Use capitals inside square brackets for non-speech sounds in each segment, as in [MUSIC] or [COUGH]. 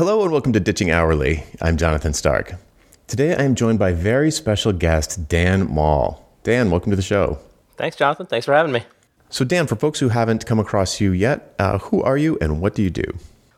Hello and welcome to Ditching Hourly. I'm Jonathan Stark. Today I am joined by very special guest Dan Mall. Dan, welcome to the show. Thanks, Jonathan. Thanks for having me. So, Dan, for folks who haven't come across you yet, uh, who are you and what do you do?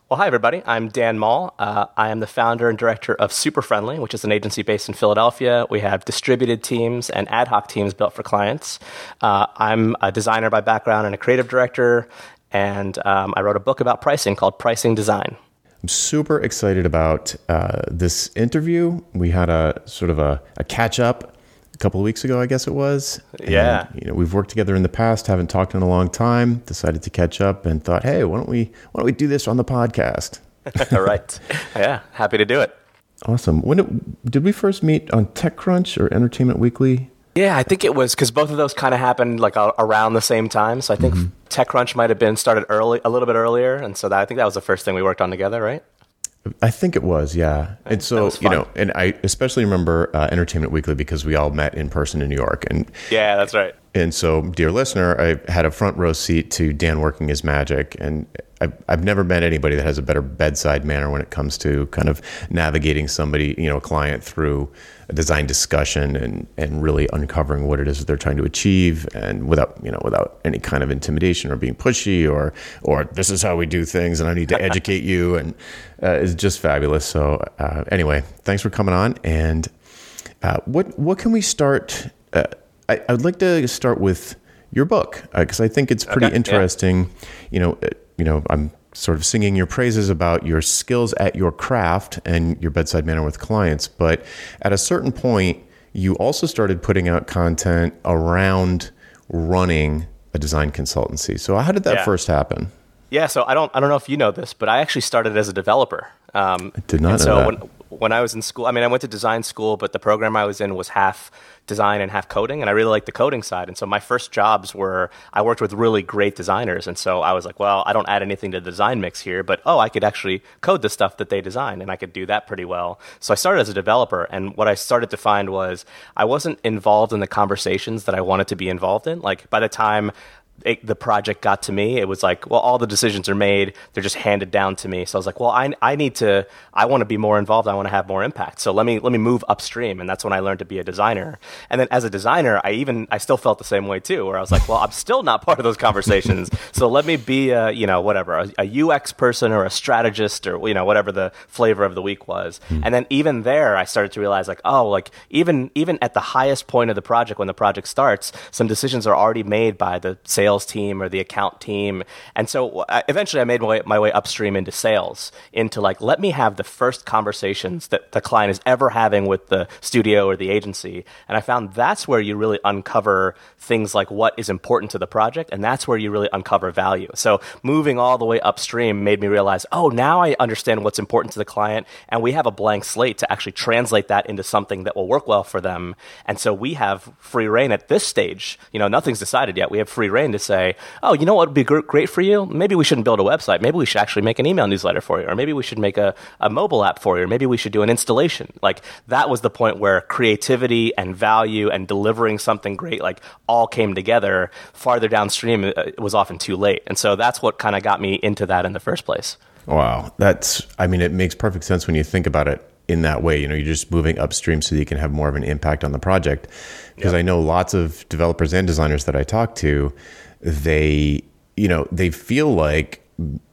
Well, hi, everybody. I'm Dan Mall. Uh, I am the founder and director of Super Friendly, which is an agency based in Philadelphia. We have distributed teams and ad hoc teams built for clients. Uh, I'm a designer by background and a creative director, and um, I wrote a book about pricing called Pricing Design. I'm super excited about uh, this interview. We had a sort of a, a catch up a couple of weeks ago, I guess it was. Yeah. And, you know, we've worked together in the past, haven't talked in a long time. Decided to catch up and thought, hey, why don't we why don't we do this on the podcast? [LAUGHS] All right. Yeah, happy to do it. Awesome. When it, did we first meet on TechCrunch or Entertainment Weekly? Yeah, I think it was because both of those kind of happened like a, around the same time. So I think mm-hmm. TechCrunch might have been started early, a little bit earlier, and so that, I think that was the first thing we worked on together, right? I think it was, yeah. And so, you know, and I especially remember uh, Entertainment Weekly because we all met in person in New York. And yeah, that's right. And so, dear listener, I had a front row seat to Dan working his magic. And I've, I've never met anybody that has a better bedside manner when it comes to kind of navigating somebody, you know, a client through a design discussion and and really uncovering what it is that they're trying to achieve and without you know without any kind of intimidation or being pushy or or this is how we do things and I need to [LAUGHS] educate you and uh, it's just fabulous. So uh, anyway, thanks for coming on and uh, what what can we start? Uh, I, I would like to start with your book because uh, I think it's pretty okay, interesting. Yeah. You know, uh, you know, I'm sort of singing your praises about your skills at your craft and your bedside manner with clients. But at a certain point, you also started putting out content around running a design consultancy. So how did that yeah. first happen? Yeah, so I don't I don't know if you know this, but I actually started as a developer. Um, I did not know so that. When, when I was in school, I mean, I went to design school, but the program I was in was half design and half coding, and I really liked the coding side. And so my first jobs were I worked with really great designers, and so I was like, well, I don't add anything to the design mix here, but oh, I could actually code the stuff that they design, and I could do that pretty well. So I started as a developer, and what I started to find was I wasn't involved in the conversations that I wanted to be involved in. Like by the time it, the project got to me, it was like, well, all the decisions are made. They're just handed down to me. So I was like, well, I, I need to, I want to be more involved. I want to have more impact. So let me, let me move upstream. And that's when I learned to be a designer. And then as a designer, I even, I still felt the same way too, where I was like, well, I'm still not part of those conversations. [LAUGHS] so let me be a, you know, whatever, a, a, UX person or a strategist or, you know, whatever the flavor of the week was. Mm. And then even there, I started to realize like, oh, like even, even at the highest point of the project, when the project starts, some decisions are already made by the sales sales team or the account team. And so uh, eventually I made my way, my way upstream into sales, into like, let me have the first conversations that the client is ever having with the studio or the agency. And I found that's where you really uncover things like what is important to the project. And that's where you really uncover value. So moving all the way upstream made me realize, oh, now I understand what's important to the client. And we have a blank slate to actually translate that into something that will work well for them. And so we have free reign at this stage. You know, nothing's decided yet. We have free reign to say, oh, you know what would be great for you? Maybe we shouldn't build a website. Maybe we should actually make an email newsletter for you, or maybe we should make a, a mobile app for you, or maybe we should do an installation. Like that was the point where creativity and value and delivering something great, like all came together. Farther downstream, uh, it was often too late. And so that's what kind of got me into that in the first place. Wow. That's, I mean, it makes perfect sense when you think about it in that way. You know, you're just moving upstream so that you can have more of an impact on the project. Because yep. I know lots of developers and designers that I talk to, they you know they feel like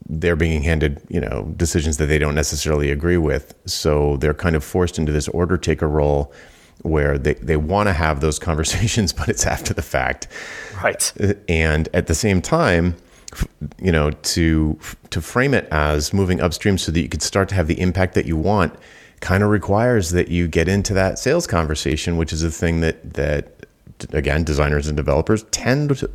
they're being handed you know decisions that they don't necessarily agree with. So they're kind of forced into this order taker role where they, they want to have those [LAUGHS] conversations but it's after the fact. Right. Uh, and at the same time you know to to frame it as moving upstream so that you could start to have the impact that you want kind of requires that you get into that sales conversation which is a thing that that again designers and developers tend to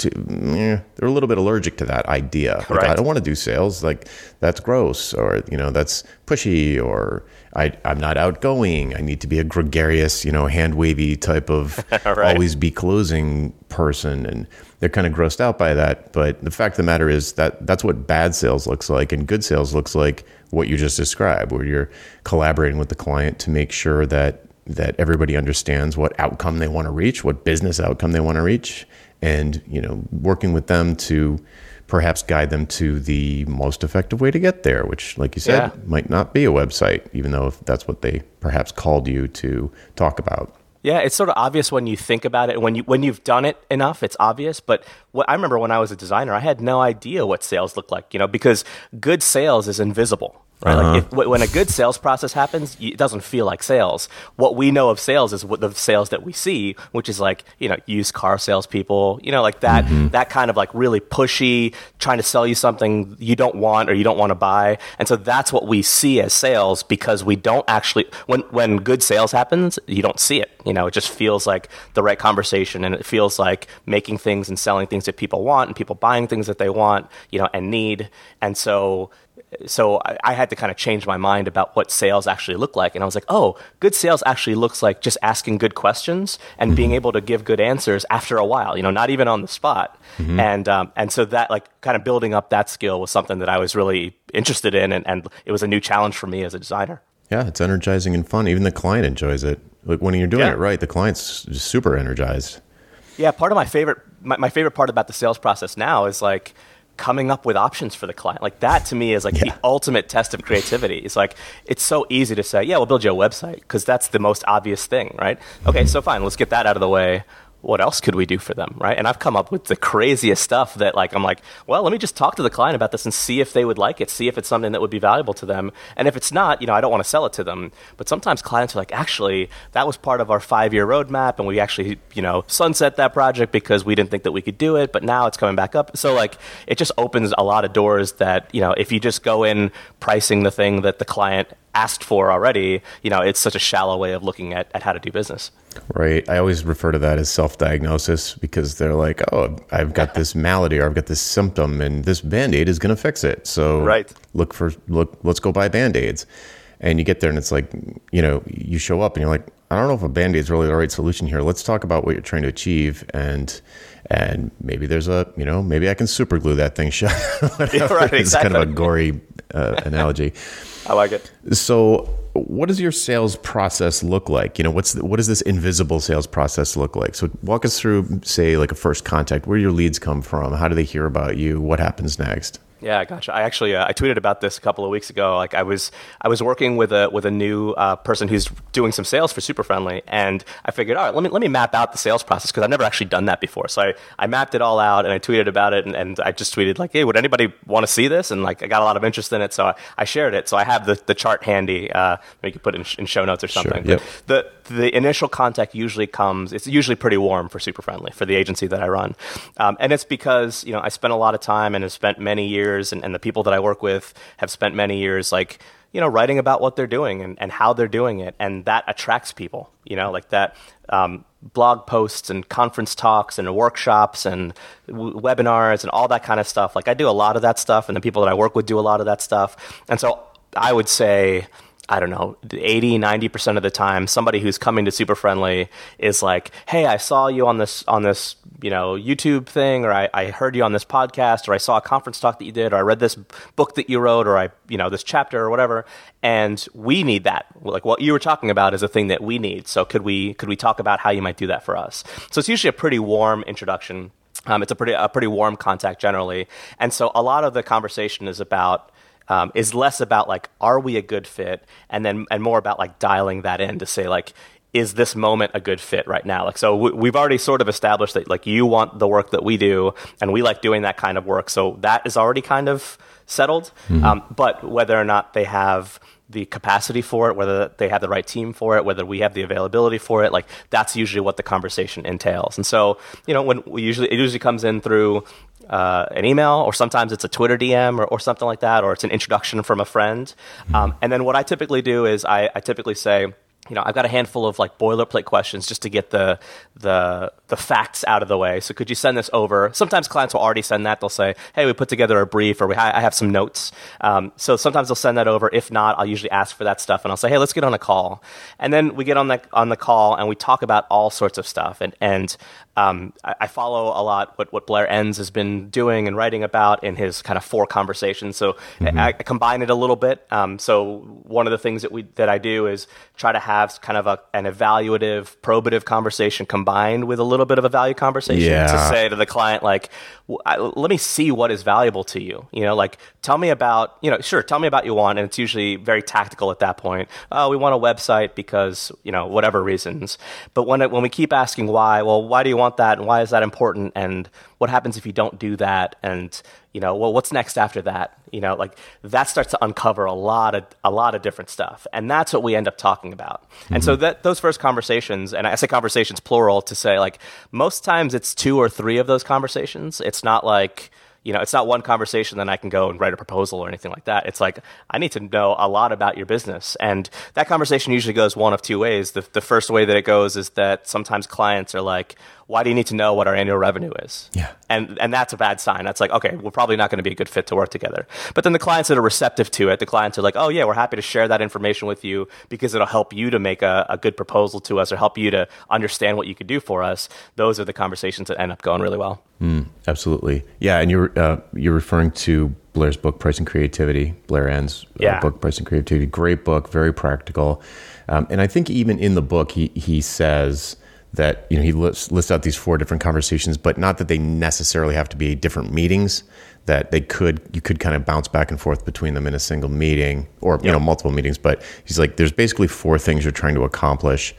to eh, they're a little bit allergic to that idea. Like, I don't want to do sales. Like that's gross, or you know that's pushy, or I I'm not outgoing. I need to be a gregarious, you know, hand wavy type of [LAUGHS] right. always be closing person, and they're kind of grossed out by that. But the fact of the matter is that that's what bad sales looks like, and good sales looks like what you just described, where you're collaborating with the client to make sure that that everybody understands what outcome they want to reach, what business outcome they want to reach, and you know working with them to perhaps guide them to the most effective way to get there, which, like you said, Yeah. might not be a website, even though if that's what they perhaps called you to talk about. Yeah, it's sort of obvious when you think about it. And when you when you've done it enough, it's obvious. But what I remember when I was a designer, I had no idea what sales looked like. You know, because good sales is invisible. Right? Uh-huh. Like if, when a good sales process happens, it doesn't feel like sales. What we know of sales is what the sales that we see, which is like you know used car salespeople, you know, like that that kind of like really pushy, trying to sell you something you don't want or you don't want to buy. And so that's what we see as sales because we don't actually when when good sales happens, you don't see it. You know, it just feels like the right conversation and it feels like making things and selling things that people want and people buying things that they want, you know, and need. And so so I, I had to kind of change my mind about what sales actually look like and i was like oh good sales actually looks like just asking good questions and being able to give good answers after a while you know not even on the spot and um, and so that like kind of building up that skill was something that i was really interested in and, and it was a new challenge for me as a designer Yeah, it's energizing and fun. Even the client enjoys it. Like when you're doing Yeah. it right, the client's super energized. Yeah, part of my favorite my, my favorite part about the sales process now is like coming up with options for the client. Like that to me is like Yeah. the ultimate test of creativity. It's like it's so easy to say, yeah, we'll build you a website because that's the most obvious thing, right? Okay, so fine, let's get that out of the way. What else could we do for them, right? And I've come up with the craziest stuff that like I'm like, well, let me just talk to the client about this and see if they would like it, see if it's something that would be valuable to them. And if it's not, you know, I don't want to sell it to them. But sometimes clients are like, actually, that was part of our five year roadmap and we actually, you know, sunset that project because we didn't think that we could do it, but now it's coming back up. So like it just opens a lot of doors that, you know, if you just go in pricing the thing that the client asked for already, you know, it's such a shallow way of looking at, at how to do business. Right. I always refer to that as self diagnosis because they're like, oh, I've got this [LAUGHS] malady or I've got this symptom and this band aid is going to fix it. So Right. look for, look, let's go buy band aids. And you get there and it's like, you know, you show up and you're like, I don't know if a band aid is really the right solution here. Let's talk about what you're trying to achieve. And, and maybe there's a, you know, maybe I can super glue that thing [LAUGHS] shut. [LAUGHS] Right, It's kind of a gory uh, analogy. I like it. So, what does your sales process look like? You know, what's the, what does this invisible sales process look like? So, walk us through, say, like a first contact. Where your leads come from? How do they hear about you? What happens next? Yeah, gotcha. I actually uh, I tweeted about this a couple of weeks ago. Like I was I was working with a with a new uh, person who's doing some sales for Super Friendly, and I figured, all right, let me let me map out the sales process because I've never actually done that before. So I, I mapped it all out and I tweeted about it, and, and I just tweeted like, hey, would anybody want to see this? And like I got a lot of interest in it, so I, I shared it. So I have the, the chart handy. Uh, maybe you could put it in, sh- in show notes or something. yep. But the the initial contact usually comes. It's usually pretty warm for Super Friendly for the agency that I run, um, and it's because you know I spent a lot of time and have spent many years, and, and the people that I work with have spent many years like you know writing about what they're doing and, and how they're doing it, and that attracts people. You know, like that. Um, blog posts and conference talks and workshops and w- webinars and all that kind of stuff like i do a lot of that stuff and the people that i work with do a lot of that stuff and so i would say I don't know, 80, 90% of the time, somebody who's coming to Super Friendly is like, hey, I saw you on this, on this, you know, YouTube thing, or I, I heard you on this podcast, or I saw a conference talk that you did, or I read this book that you wrote, or I, you know, this chapter or whatever. And we need that. Like what you were talking about is a thing that we need. So could we, could we talk about how you might do that for us? So it's usually a pretty warm introduction. Um, it's a pretty, a pretty warm contact generally. And so a lot of the conversation is about, um, is less about like are we a good fit and then and more about like dialing that in to say like is this moment a good fit right now? Like so we, we've already sort of established that like you want the work that we do and we like doing that kind of work. So that is already kind of settled. Um, but whether or not they have the capacity for it, whether they have the right team for it, whether we have the availability for it, like that's usually what the conversation entails. And so, you know, when we usually it usually comes in through uh, an email, or sometimes it's a Twitter DM or, or something like that, or it's an introduction from a friend. Um, and then what I typically do is I, I typically say, you know, I've got a handful of like boilerplate questions just to get the the the facts out of the way. So could you send this over? Sometimes clients will already send that. They'll say, "Hey, we put together a brief, or we I have some notes." Um, so sometimes they'll send that over. If not, I'll usually ask for that stuff, and I'll say, "Hey, let's get on a call." And then we get on the on the call, and we talk about all sorts of stuff. And and um, I, I follow a lot what what Blair Enns has been doing and writing about in his kind of four conversations. So I, I combine it a little bit. Um, so one of the things that we that I do is try to have have kind of a, an evaluative, probative conversation combined with a little bit of a value conversation Yeah. to say to the client, like, let me see what is valuable to you. You know, like, tell me about, you know, sure, tell me about you want, and it's usually very tactical at that point. Oh, we want a website because, you know, whatever reasons. But when it, when we keep asking why, well, why do you want that, and why is that important, and what happens if you don't do that, and you know, well, what's next after that? You know, like that starts to uncover a lot of a lot of different stuff, and that's what we end up talking about. And so mm-hmm. that those first conversations, and I say conversations plural to say like most times it's two or three of those conversations. It's not like you know, it's not one conversation, then I can go and write a proposal or anything like that. It's like, I need to know a lot about your business. And that conversation usually goes one of two ways. The, the first way that it goes is that sometimes clients are like, why do you need to know what our annual revenue is? Yeah. And, and that's a bad sign. That's like, okay, we're probably not going to be a good fit to work together. But then the clients that are receptive to it, the clients are like, oh, yeah, we're happy to share that information with you because it'll help you to make a, a good proposal to us or help you to understand what you could do for us. Those are the conversations that end up going really well. Absolutely. Yeah, and you're uh, you're referring to Blair's book, Pricing Creativity. Blair Enns's uh, book, Pricing Creativity. Great book, very practical. Um, and I think even in the book, he he says that you know he lists, lists out these four different conversations, but not that they necessarily have to be different meetings. That they could you could kind of bounce back and forth between them in a single meeting or you Yep. know multiple meetings. But he's like, there's basically four things you're trying to accomplish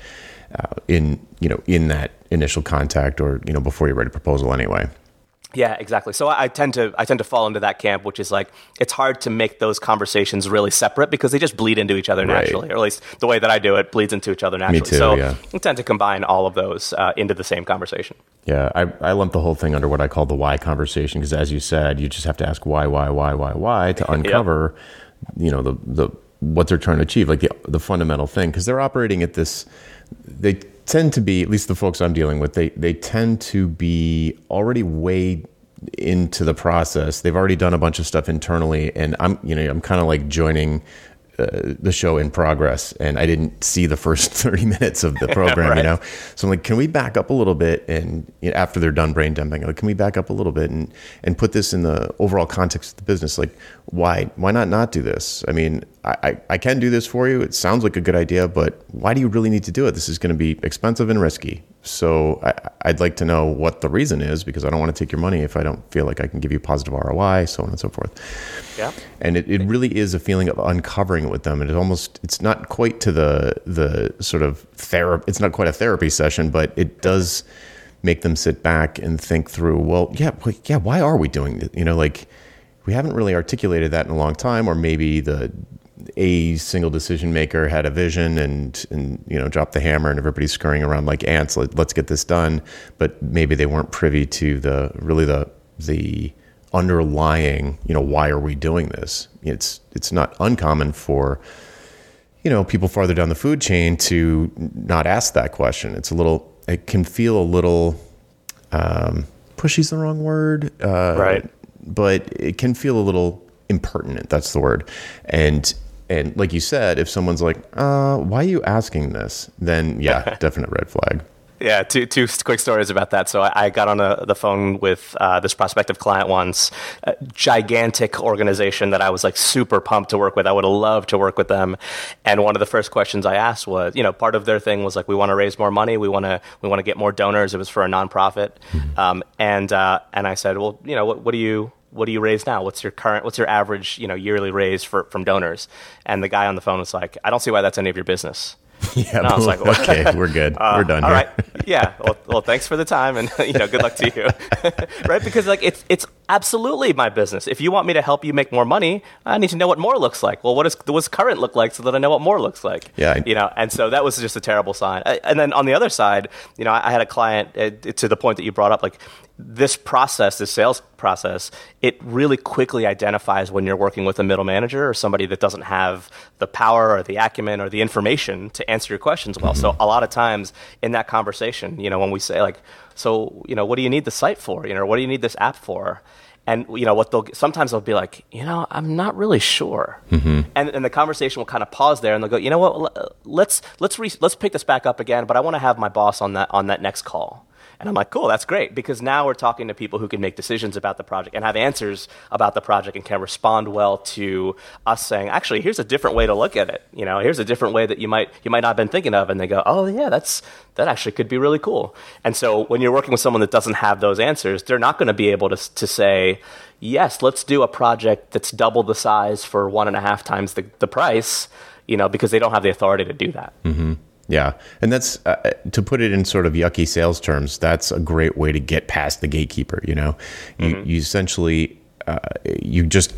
uh, in you know in that initial contact or you know before you write a proposal anyway. Yeah, exactly. So I, I tend to I tend to fall into that camp, which is like it's hard to make those conversations really separate because they just bleed into each other Right. naturally, or at least the way that I do it bleeds into each other naturally. too, so yeah. I tend to combine all of those uh, into the same conversation. Yeah, I, I lump the whole thing under what I call the why conversation because, as you said, you just have to ask why, why, why, why, why to [LAUGHS] uncover, you know, the the what they're trying to achieve, like the the fundamental thing, because they're operating at this. They tend to be, at least the folks I'm dealing with, they they tend to be already way into the process. They've already done a bunch of stuff internally, and I'm, you know, I'm kind of like joining. Uh, the show in progress, and I didn't see the first [LAUGHS] 30 minutes of the [LAUGHS] program, you know. So I'm like, can we back up a little bit? And you know, after they're done brain dumping, like, can we back up a little bit and and put this in the overall context of the business? Like, why why not not do this? I mean, I I, I can do this for you. It sounds like a good idea, but why do you really need to do it? This is going to be expensive and risky. So I, I'd like to know what the reason is because I don't want to take your money if I don't feel like I can give you positive ROI, so on and so forth. Yeah. and it, it really is a feeling of uncovering it with them. And it almost it's not quite to the the sort of therapy it's not quite a therapy session but it does make them sit back and think through well yeah yeah why are we doing this you know like we haven't really articulated that in a long time or maybe the a single decision maker had a vision and and you know dropped the hammer and everybody's scurrying around like ants Let, let's get this done. But maybe they weren't privy to the really the the underlying you know why are we doing this? It's it's not uncommon for you know people farther down the food chain to not ask that question. It's a little it can feel a little um pushy's the wrong word uh Right. but it can feel a little impertinent that's the word. And and like you said if someone's like uh why are you asking this then yeah [LAUGHS] definite red flag Yeah, two two quick stories about that. So I, I got on a, the phone with uh, this prospective client once, a gigantic organization that I was like super pumped to work with. I would have loved to work with them. And one of the first questions I asked was, you know, part of their thing was like, we want to raise more money, we want to we want to get more donors. It was for a nonprofit, um, and uh, and I said, well, you know, what what do you what do you raise now? What's your current, what's your average, you know, yearly raise for, from donors? And the guy on the phone was like, I don't see why that's any of your business. [LAUGHS] yeah And I was like, what? okay we're good we're done All here right. Yeah. Well, well, thanks for the time, and [LAUGHS] you know, good luck to you. [LAUGHS] right? Because like it's it's absolutely my business. If you want me to help you make more money, I need to know what more looks like. Well, what does what's current look like, so that I know what more looks like. Yeah, I- You know, and so that was just a terrible sign. I- And then on the other side, you know, I I had a client uh, to the point that you brought up, like this process, this sales process, it really quickly identifies when you're working with a middle manager or somebody that doesn't have the power or the acumen or the information to answer your questions well. So a lot of times in that conversation, you know, when we say like, so, you know, what do you need the site for? You know, what do you need this app for? And you know what they'll sometimes they'll be like, you know, I'm not really sure, mm-hmm. and and the conversation will kind of pause there, and they'll go, you know what, let's let's re- let's pick this back up again, but I want to have my boss on that on that next call, And I'm like, cool, that's great because now we're talking to people who can make decisions about the project and have answers about the project and can respond well to us saying, actually, here's a different way to look at it. You know, here's a different way that you might you might not have been thinking of, and they go, oh yeah, that's that actually could be really cool. And so when you're working with someone that doesn't have those answers, they're not going to be able to to say, yes, let's do a project that's double the size for one and a half times the, the price, you know, because they don't have the authority to do that. Mm-hmm. Yeah, and that's uh, to put it in sort of yucky sales terms. That's a great way to get past the gatekeeper. You know, you, mm-hmm. you essentially uh, you just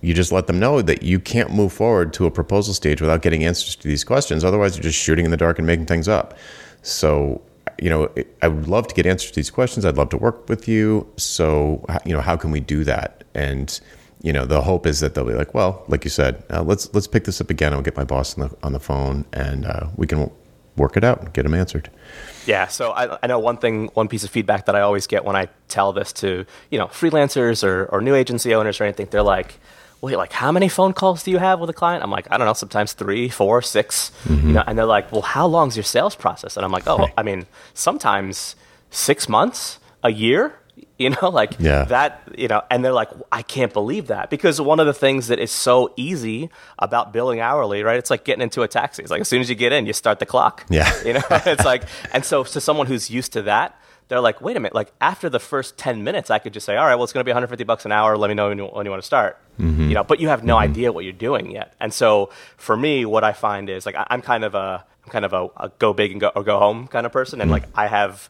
you just let them know that you can't move forward to a proposal stage without getting answers to these questions. Otherwise, you're just shooting in the dark and making things up. So, you know, I would love to get answers to these questions. I'd love to work with you. So, you know, how can we do that? And you know, the hope is that they'll be like, well, like you said, uh, let's let's pick this up again. I'll get my boss on the on the phone, and uh, we can work it out and get them answered. Yeah, so I, I, know one thing, one piece of feedback that I always get when I tell this to you know freelancers or, or new agency owners or anything, they're like, wait, like how many phone calls do you have with a client? I'm like, I don't know, sometimes three, four, six, mm-hmm. you know, and they're like, well, how long's your sales process? And I'm like, oh, I mean, sometimes six months, a year, [LAUGHS] you know, like yeah. that, you know, and they're like, I can't believe that because one of the things that is so easy about billing hourly, right? It's like getting into a taxi. It's like as soon as you get in, you start the clock. Yeah. [LAUGHS] You know, [LAUGHS] it's like, and so to someone who's used to that, they're like, wait a minute, like after the first 10 minutes, I could just say, all right, well, it's going to be 150 bucks an hour. Let me know when you, when you want to start. Mm-hmm. You know, but you have no mm-hmm. idea what you're doing yet. And so for me, what I find is like, I, am kind of a, I'm kind of a, a, go big and go, or go home kind of person. And mm-hmm. like, I have,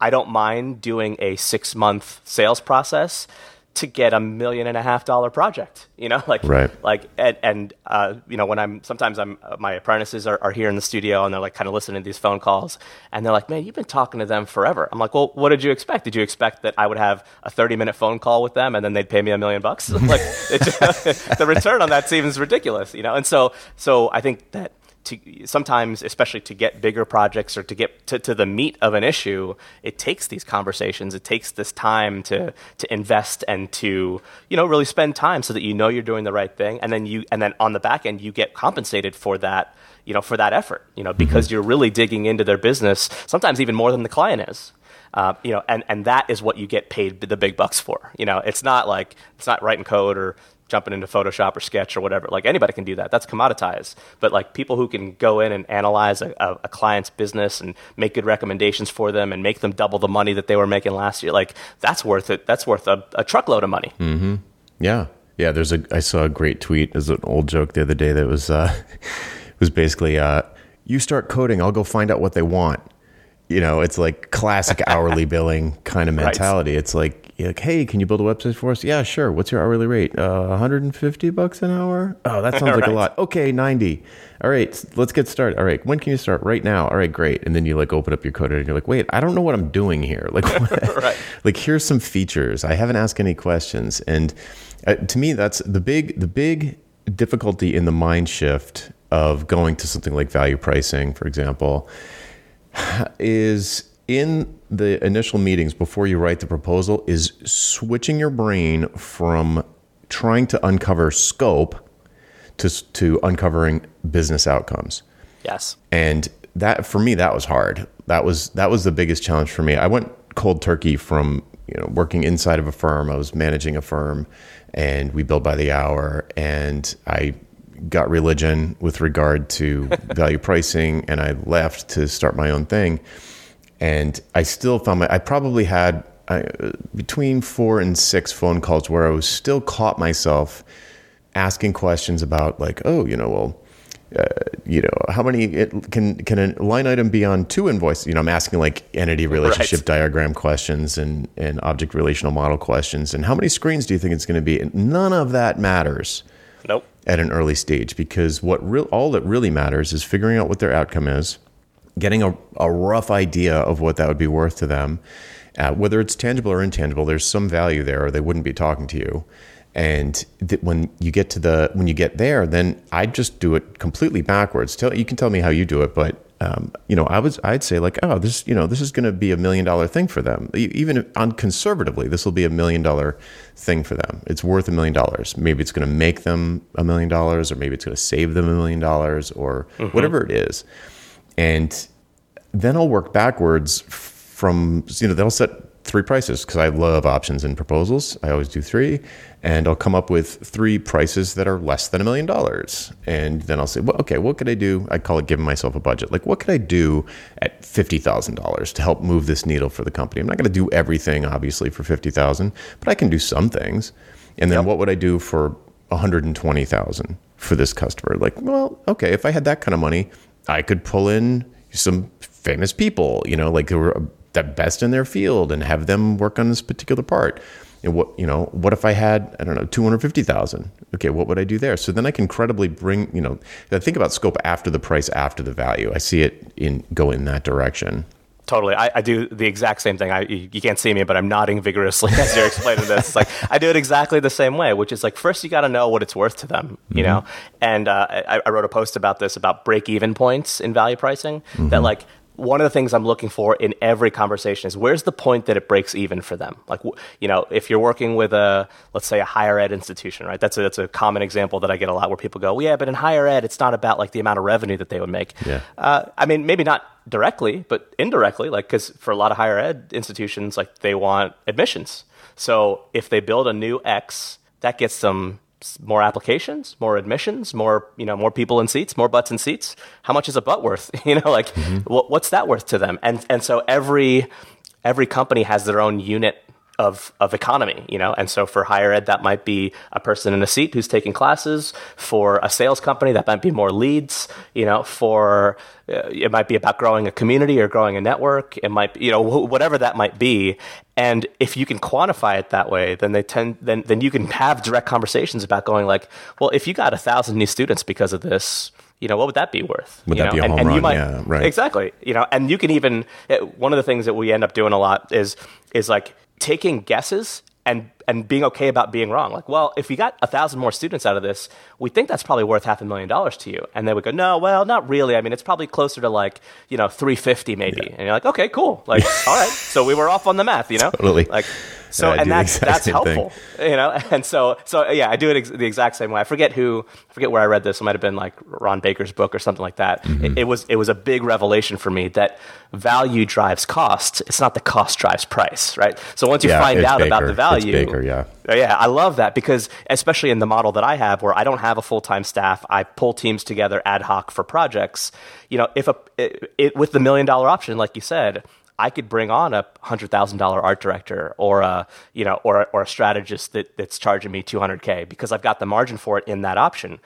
I don't mind doing a six month sales process to get a million and a half dollar project you know [LAUGHS] like right. like and, and uh, you know when i'm sometimes i'm uh, my apprentices are, are here in the studio and they're like kind of listening to these phone calls and they're like man you've been talking to them forever. I'm like well what did you expect? Did you expect that i would have a 30 minute phone call with them and then they'd pay me a million bucks? [LAUGHS] Like [LAUGHS] the return on that seems ridiculous you know? And so so i think that to sometimes, especially to get bigger projects or to get to, to the meat of an issue, it takes these conversations. It takes this time to to invest and to you know really spend time so that you know you're doing the right thing, and then you and then on the back end you get compensated for that you know for that effort. You know because mm-hmm. you're really digging into their business, sometimes even more than the client is. Uh, you know, and, and that is what you get paid the big bucks for. You know, it's not like it's not writing code or jumping into Photoshop or Sketch or whatever. Like anybody can do that. That's commoditized. But like people who can go in and analyze a, a, a, client's business and make good recommendations for them and make them double the money that they were making last year, like that's worth it. That's worth a, a truckload of money. Mm-hmm. Yeah, yeah. There's a. I saw a great tweet. There's an old joke the other day that was uh, [LAUGHS] was basically, uh, "You start coding, I'll go find out what they want." You know, it's like classic hourly [LAUGHS] billing kind of mentality. Right. It's like you're like, hey, can you build a website for us? Yeah, sure. What's your hourly rate? Uh, 150 bucks an hour? Oh, that sounds like [LAUGHS] right. a lot. Okay, 90. All right, let's get started. All right, when can you start? Right now. All right, great. And then you like open up your code and you're like, wait, I don't know what I'm doing here. Like, [LAUGHS] [LAUGHS] right. like here's some features. I haven't asked any questions. And uh, to me, that's the big, the big difficulty in the mind shift of going to something like value pricing, for example, [SIGHS] is in the initial meetings before you write the proposal is switching your brain from trying to uncover scope to to uncovering business outcomes. Yes. And that for me that was hard. That was that was the biggest challenge for me. I went cold turkey from, you know, working inside of a firm. I was managing a firm and we billed by the hour and I got religion with regard to [LAUGHS] value pricing and I left to start my own thing and I still found my I probably had uh, between four and six phone calls where I was still caught myself asking questions about like oh you know well uh, you know how many it, can can a line item be on two invoices you know i'm asking like entity relationship right. diagram questions and and object relational model questions. And how many screens do you think it's going to be? And none of that matters nope. at an early stage because what real all that really matters is figuring out what their outcome is getting a, a rough idea of what that would be worth to them. Uh, whether it's tangible or intangible, there's some value there, or they wouldn't be talking to you. And th- when you get to the when you get there, then I'd just do it completely backwards. Tell you can tell me how you do it, but um, you know, I was I'd say like, oh, this you know, this is going to be a million dollar thing for them. Even on conservatively, this will be a million dollar thing for them. It's worth a million dollars. Maybe it's going to make them a million dollars, or maybe it's going to save them a million dollars, or mm-hmm. whatever it is and then I'll work backwards from you know they'll set three prices because I love options and proposals. I always do three, and I'll come up with three prices that are less than a million dollars. And then I'll say, well, okay, what could I do? I call it giving myself a budget. Like, what could I do at fifty thousand dollars to help move this needle for the company? I'm not going to do everything, obviously, for fifty thousand, but I can do some things. And then Yep. what would I do for one hundred and twenty thousand for this customer? Like, well, okay, if I had that kind of money, I could pull in some famous people, you know, like who were the best in their field and have them work on this particular part. And what, you know, what if I had, I don't know, 250,000? Okay, what would I do there? So then I can credibly bring, you know, I think about scope after the price, after the value. I see it in go in that direction. Totally. I, I do the exact same thing. I, you, can't see me, but I'm nodding vigorously [LAUGHS] as you're explaining this. It's like I do it exactly the same way, which is like first you got to know what it's worth to them, you know? And uh, I, I wrote a post about this about break even points in value pricing that like one of the things I'm looking for in every conversation is where's the point that it breaks even for them? Like, you know, if you're working with a, let's say a higher ed institution, right? That's a, that's a common example that I get a lot where people go, well, yeah, but in higher ed, it's not about like the amount of revenue that they would make. Yeah. Uh, I mean, maybe not directly, but indirectly, like, because for a lot of higher ed institutions, like, they want admissions. So if they build a new X, that gets them more applications, more admissions, more you know, more people in seats, more butts in seats. How much is a butt worth? [LAUGHS] You know, like mm-hmm. what, what's that worth to them? And and so every every company has their own unit of of economy, you know. And so for higher ed, that might be a person in a seat who's taking classes. For a sales company, that might be more leads. You know, for uh, it might be about growing a community or growing a network. It might, be, you know, wh- whatever that might be. And if you can quantify it that way, then they tend then then you can have direct conversations about going like, well, if you got a thousand new students because of this. You know what would that be worth? Would You that know? be a and, home and you run? might, Yeah, right. Exactly. You know, and you can even eh, one of the things that we end up doing a lot is is like taking guesses and and being okay about being wrong. Like, well, if we got a thousand more students out of this, we think that's probably worth half a million dollars to you. And they would go, no, well, not really. I mean, it's probably closer to like you know three fifty maybe. And you're like, okay, cool. Like, [LAUGHS] all right. So we were off on the math, you know. Totally. Like. So I and that's that's same thing. helpful, you know. [LAUGHS] And so so yeah, I do it ex- the exact same way. I forget who, I forget where I read this. It might have been like Ron Baker's book or something like that. Mm-hmm. It, it was it was a big revelation for me that value drives cost. It's not the cost drives price, right? So once you Yeah, find out about Baker. the It's value, Baker, yeah. Uh, Yeah, I love that because especially in the model that I have where I don't have a full-time staff, I pull teams together ad hoc for projects. You know, if a it, it, with the million dollar option like you said, I could bring on a hundred thousand dollar art director or a you know or or a strategist that, that's charging me two hundred k because I've got the margin for it in that option.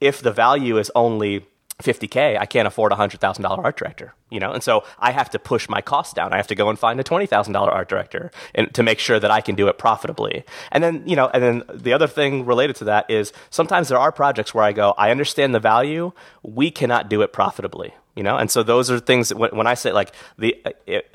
If the value is only 50k, I can't afford a hundred thousand dollar art director, you know, and so I have to push my costs down. I have to go and find a twenty thousand dollar art director and to make sure that I can do it profitably. And then you know, and then the other thing related to that is sometimes there are projects where I go, I understand the value, we cannot do it profitably. You know, and so those are things that when, I say like the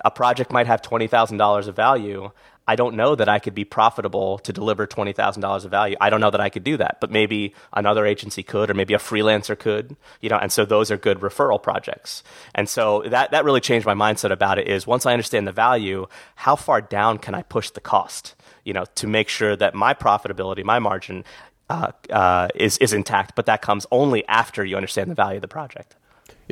a project might have twenty thousand dollars of value, I don't know that I could be profitable to deliver twenty thousand dollars of value. I don't know that I could do that, but maybe another agency could, or maybe a freelancer could. You know, and so those are good referral projects. And so that that really changed my mindset about it. Is once I understand the value, how far down can I push the cost? You know, to make sure that my profitability, my margin, uh, uh, is is intact. But that comes only after you understand the value of the project.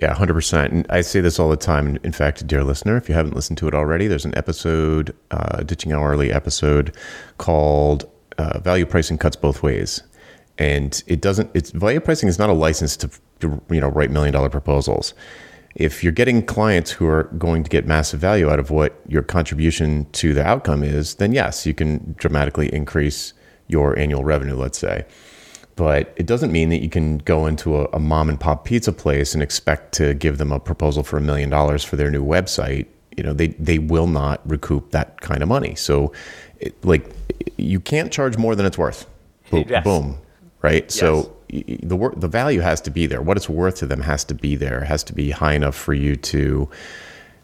Yeah, 100%. And I say this all the time. In fact, dear listener, if you haven't listened to it already, there's an episode, uh, Ditching Hourly episode called uh, Value Pricing Cuts Both Ways. And it doesn't, it's value pricing is not a license to, to you know, write million dollar proposals. If you're getting clients who are going to get massive value out of what your contribution to the outcome is, then yes, you can dramatically increase your annual revenue, let's say but it doesn't mean that you can go into a, a, mom and pop pizza place and expect to give them a proposal for a million dollars for their new website. You know, they they will not recoup that kind of money. So, it, like, you can't charge more than it's worth. Boom, Yes. boom right? Yes. So the wor- the value has to be there. What it's worth to them has to be there. It has to be high enough for you to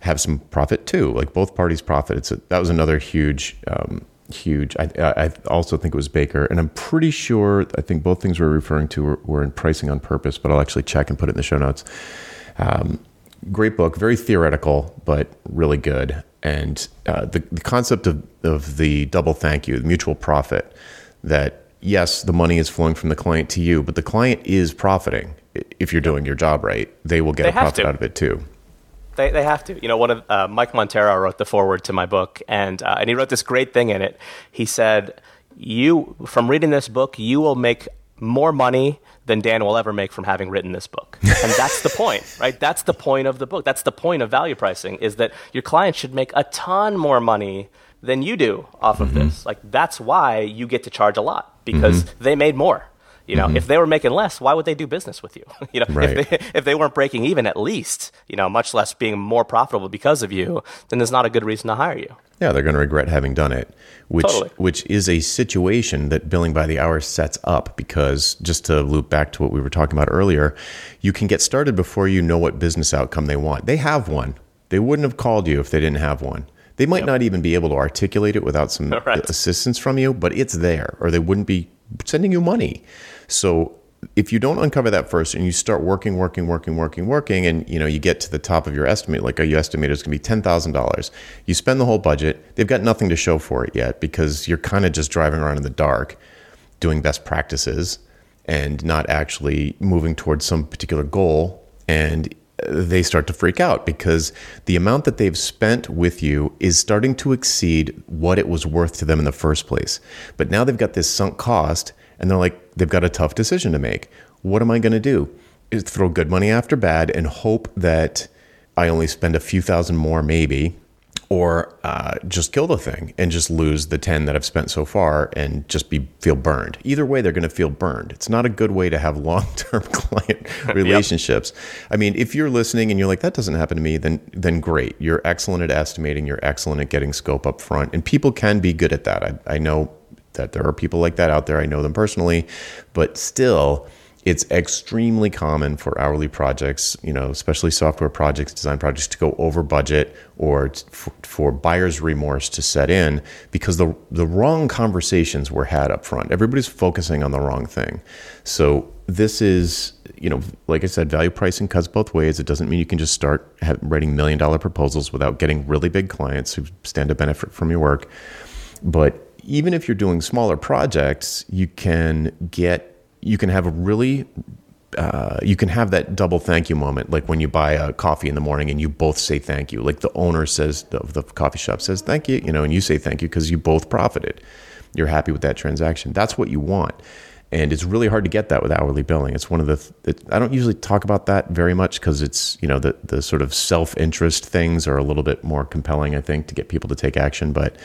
have some profit too. Like both parties profit. It's a, that was another huge. Um, huge. I, I also think it was Baker, and I'm pretty sure. I think both things we're referring to were, were in pricing on purpose, but I'll actually check and put it in the show notes. Um, great book, very theoretical, but really good. And uh, the the concept of of the double thank you, the mutual profit, that yes, the money is flowing from the client to you, but the client is profiting. If you're doing your job right, they will get They a profit to. out of it too. They, they have to. You know, one of uh, Mike Monteiro wrote the foreword to my book, and uh, and he wrote this great thing in it. He said, "You from reading this book, you will make more money than Dan will ever make from having written this book." [LAUGHS] And that's the point, right? That's the point of the book. That's the point of value pricing is that your client should make a ton more money than you do off of mm-hmm. this. Like that's why you get to charge a lot because mm-hmm. they made more. You know, mm-hmm. if they were making less, why would they do business with you? [LAUGHS] you know, right. if, they, if they weren't breaking even at least, you know, much less being more profitable because of you, then there's not a good reason to hire you. Yeah, they're going to regret having done it, which totally. which is a situation that billing by the hour sets up because just to loop back to what we were talking about earlier, you can get started before you know what business outcome they want. They have one. They wouldn't have called you if they didn't have one. They might yep. not even be able to articulate it without some [LAUGHS] right. assistance from you, but it's there, or they wouldn't be sending you money. So if you don't uncover that first and you start working, working, working, working, working, and you know you get to the top of your estimate, like you estimate it's going to be ten thousand dollars, you spend the whole budget. They've got nothing to show for it yet because you're kind of just driving around in the dark, doing best practices, and not actually moving towards some particular goal. And uh, they start to freak out because the amount that they've spent with you is starting to exceed what it was worth to them in the first place. But now they've got this sunk cost and they're like, they've got a tough decision to make. What am I going to do? Is throw good money after bad and hope that I only spend a few thousand more, maybe, or uh, just kill the thing and just lose the 10 that I've spent so far and just be feel burned. Either way, they're going to feel burned. It's not a good way to have [LAUGHS] long term client relationships. yep. I mean, if you're listening and you're like, that doesn't happen to me, then, then great. You're excellent at estimating, you're excellent at getting scope up front, and people can be good at that. I, I know that there are people like that out there. I know them personally, but still, it's extremely common for hourly projects, you know, especially software projects, design projects, to go over budget or for, for, buyer's remorse to set in because the the wrong conversations were had up front. Everybody's focusing on the wrong thing. So this is, you know, like I said, value pricing cuts both ways. It doesn't mean you can just start writing million dollar proposals without getting really big clients who stand to benefit from your work. But even if you're doing smaller projects, you can get you can have a really uh, you can have that double thank you moment, like when you buy a coffee in the morning and you both say thank you. Like the owner says of the coffee shop says thank you, you know, and you say thank you because you both profited. You're happy with that transaction. That's what you want, and it's really hard to get that with hourly billing. It's one of the it, I don't usually talk about that very much because it's you know the the sort of self interest things are a little bit more compelling, I think, to get people to take action. But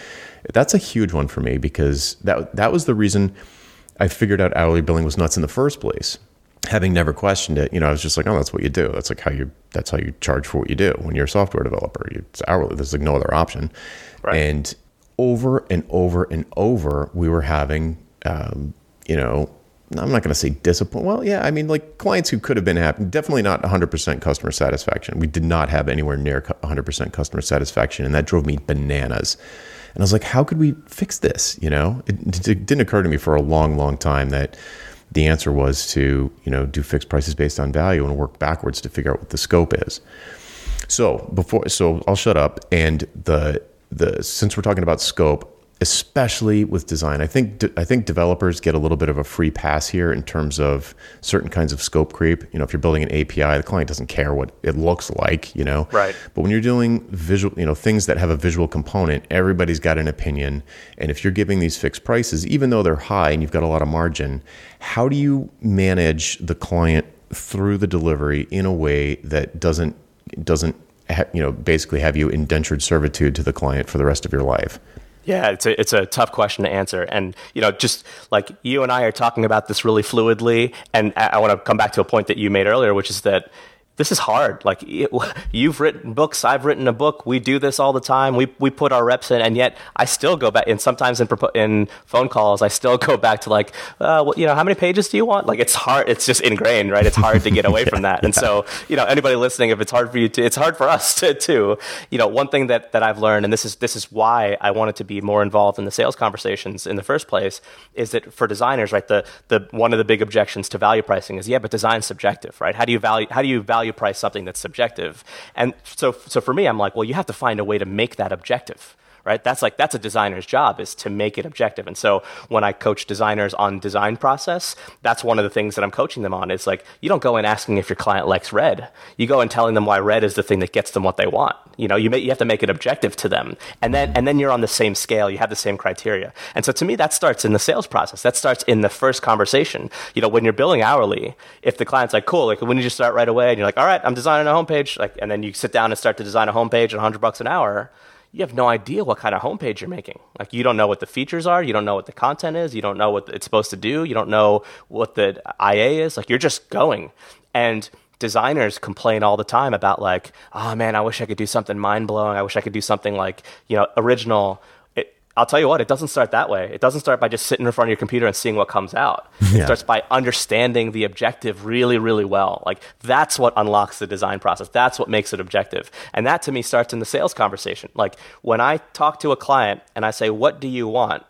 that's a huge one for me because that that was the reason I figured out hourly billing was nuts in the first place. Having never questioned it, you know, I was just like, oh, that's what you do. That's like how you that's how you charge for what you do when you're a software developer. It's hourly. There's like no other option. Right. And over and over and over, we were having, um, you know, I'm not going to say disappoint. Well, yeah, I mean, like clients who could have been happy, definitely not 100% customer satisfaction. We did not have anywhere near 100% customer satisfaction, and that drove me bananas. And I was like, how could we fix this? You know, it, it didn't occur to me for a long, long time that the answer was to, you know, do fixed prices based on value and work backwards to figure out what the scope is. So before, so I'll shut up. And the, the, since we're talking about scope, especially with design. I think I think developers get a little bit of a free pass here in terms of certain kinds of scope creep. You know, if you're building an API, the client doesn't care what it looks like. You know, right. But when you're doing visual, you know, things that have a visual component, everybody's got an opinion. And if you're giving these fixed prices, even though they're high and you've got a lot of margin, how do you manage the client through the delivery in a way that doesn't doesn't you know basically have you indentured servitude to the client for the rest of your life? Yeah, it's a, it's a tough question to answer. And, you know, just like you and I are talking about this really fluidly, and I, I want to come back to a point that you made earlier, which is that this is hard. Like it, you've written books, I've written a book. We do this all the time. We we put our reps in, and yet I still go back. And sometimes in in phone calls, I still go back to like, uh, well, you know, how many pages do you want? Like it's hard. It's just ingrained, right? It's hard to get away [LAUGHS] from that. And so, you know, anybody listening, if it's hard for you to, it's hard for us to too. You know, one thing that that I've learned, and this is this is why I wanted to be more involved in the sales conversations in the first place, is that for designers, right? The the one of the big objections to value pricing is yeah, but design's subjective, right? How do you value how do you value value price something that's subjective. And so, so for me, I'm like, well, you have to find a way to make that objective right? That's like that's a designer's job is to make it objective. And so when I coach designers on design process, that's one of the things that I'm coaching them on. Is like you don't go in asking if your client likes red. You go in telling them why red is the thing that gets them what they want. You know, you may, you have to make it objective to them, and then and then you're on the same scale. You have the same criteria. And so to me, that starts in the sales process. That starts in the first conversation. You know, when you're billing hourly, if the client's like, "Cool," like when you just start right away, and you're like, "All right, I'm designing a homepage," like, and then you sit down and start to design a homepage at 100 bucks an hour you have no idea what kind of homepage you're making. Like you don't know what the features are, you don't know what the content is, you don't know what it's supposed to do, you don't know what the IA is. Like you're just going. And designers complain all the time about like, oh man, I wish I could do something mind blowing. I wish I could do something like, you know, original I'll tell you what, it doesn't start that way. It doesn't start by just sitting in front of your computer and seeing what comes out. [LAUGHS] Yeah. It starts by understanding the objective really, really well. Like that's what unlocks the design process. That's what makes it objective. And that to me starts in the sales conversation. Like when I talk to a client and I say, What do you want?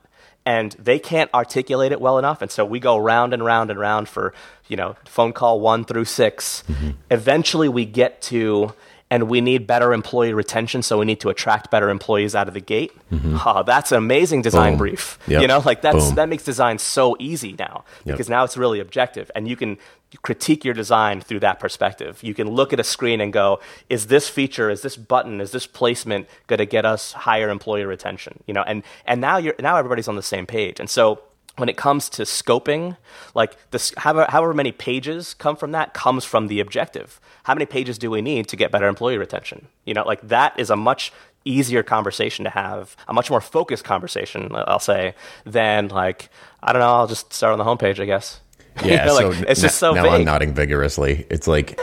and they can't articulate it well enough and so we go round and round and round for you know phone call one through 6 mm-hmm. eventually we get to and we need better employee retention, so we need to attract better employees out of the gate. Mm-hmm. Oh, that's an amazing design Boom. brief. Yep. You know, like that's Boom. that makes design so easy now because yep. now it's really objective, and you can critique your design through that perspective. You can look at a screen and go, "Is this feature, is this button, is this placement going to get us higher employee retention?" You know, and and now you're now everybody's on the same page, and so when it comes to scoping, like this, however, however, many pages come from that comes from the objective. How many pages do we need to get better employee retention? You know, like that is a much easier conversation to have, a much more focused conversation, I'll say, than like, I don't know, I'll just start on the homepage, I guess. [LAUGHS] Yeah, you know, like, so it's just so now vague. I'm nodding vigorously. It's like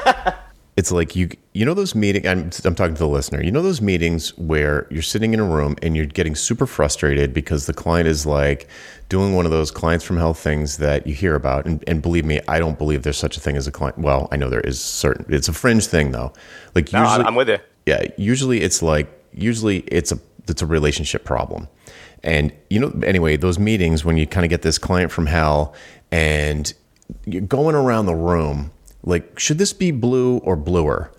it's like you you know those meetings I'm, I'm talking to the listener you know those meetings where you're sitting in a room and you're getting super frustrated because the client is like doing one of those clients from hell things that you hear about. And, and believe me i don't believe there's such a thing as a client. Well i know there is certain it's a fringe thing though. Like no, usually, i'm with you. yeah usually it's like usually it's a it's a relationship problem. And you know anyway those meetings when you kind of get this client from hell and you're going around the room like should this be blue or bluer?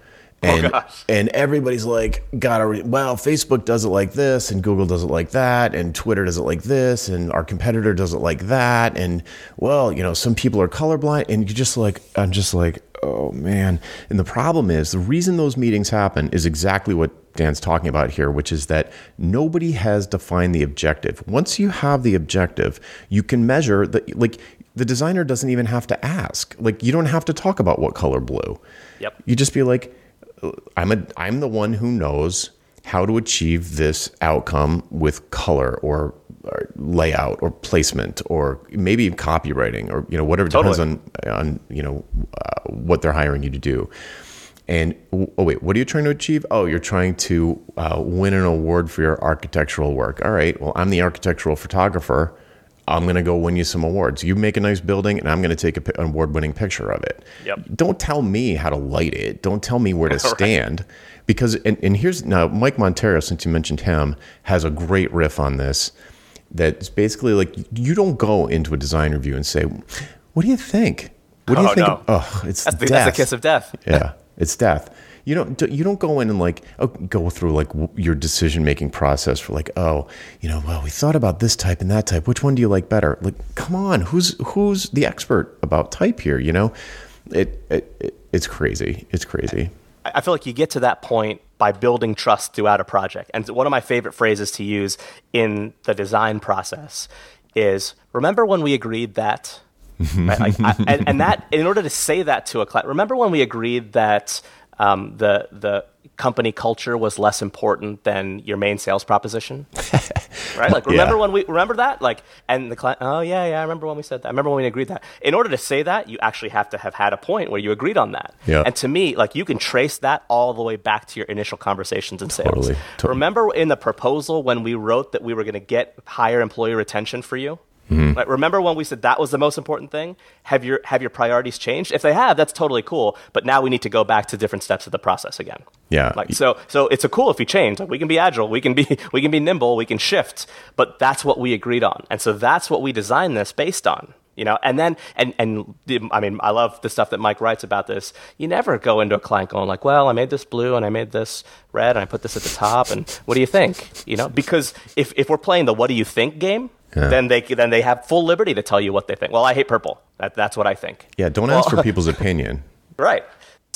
Oh, and oh and everybody's like gotta re- well facebook does it like this and google does it like that and twitter does it like this and our competitor does it like that and well you know some people are colorblind and you're just like i'm just like oh man. And the problem is the reason those meetings happen is exactly what dan's talking about here which is that nobody has defined the objective. Once you have the objective you can measure that like the designer doesn't even have to ask. Like you don't have to talk about what color blue. Yep. You just be like, I'm a I'm the one who knows how to achieve this outcome with color or, or layout or placement or maybe copywriting or you know whatever totally. depends on on you know uh, what they're hiring you to do. And oh wait, what are you trying to achieve? Oh, you're trying to uh, win an award for your architectural work. All right. Well, I'm the architectural photographer. I'm going to go win you some awards. You make a nice building, and I'm going to take an award winning picture of it. Yep. Don't tell me how to light it. Don't tell me where to [LAUGHS] stand. right. Because, and, and here's now, Mike Monteiro, since you mentioned him, has a great riff on this that's basically like you don't go into a design review and say, What do you think? What do oh, you oh, think? No. oh, it's that's the, that's the kiss of death. yeah, it's death you don't you don't go in and like oh, go through like your decision making process for like oh you know well we thought about this type and that type. Which one do you like better? Like come on who's who's the expert about type here you know? It, it, it it's crazy. It's crazy. I feel like you get to that point by building trust throughout a project. And one of my favorite phrases to use in the design process is remember when we agreed that [LAUGHS] right? like, I, and, and, that in order to say that to a client remember when we agreed that um, the the company culture was less important than your main sales proposition, [LAUGHS] right? Like, remember yeah. when we remember that? Like, and the client, oh yeah, yeah, I remember when we said that. I remember when we agreed that. In order to say that, you actually have to have had a point where you agreed on that. Yeah. And to me, like, you can trace that all the way back to your initial conversations in sales. Totally, totally. Remember in the proposal when we wrote that we were going to get higher employee retention for you? Mm-hmm. Like, remember when we said that was the most important thing? Have your have your priorities changed? If they have, that's totally cool. But now we need to go back to different steps of the process again. Yeah. Like so so it's a cool if you change. Like we can be agile, we can be [LAUGHS] we can be nimble, we can shift. But that's what we agreed on, and so that's what we designed this based on. you know and then and and i mean i love the stuff that mike writes about this you never go into a client going like well i made this blue and i made this red and i put this at the top and what do you think you know because if, if we're playing the what do you think game yeah. then they then they have full liberty to tell you what they think. Well i hate purple. That, that's what i think. Yeah don't well, ask for [LAUGHS] people's opinion. Right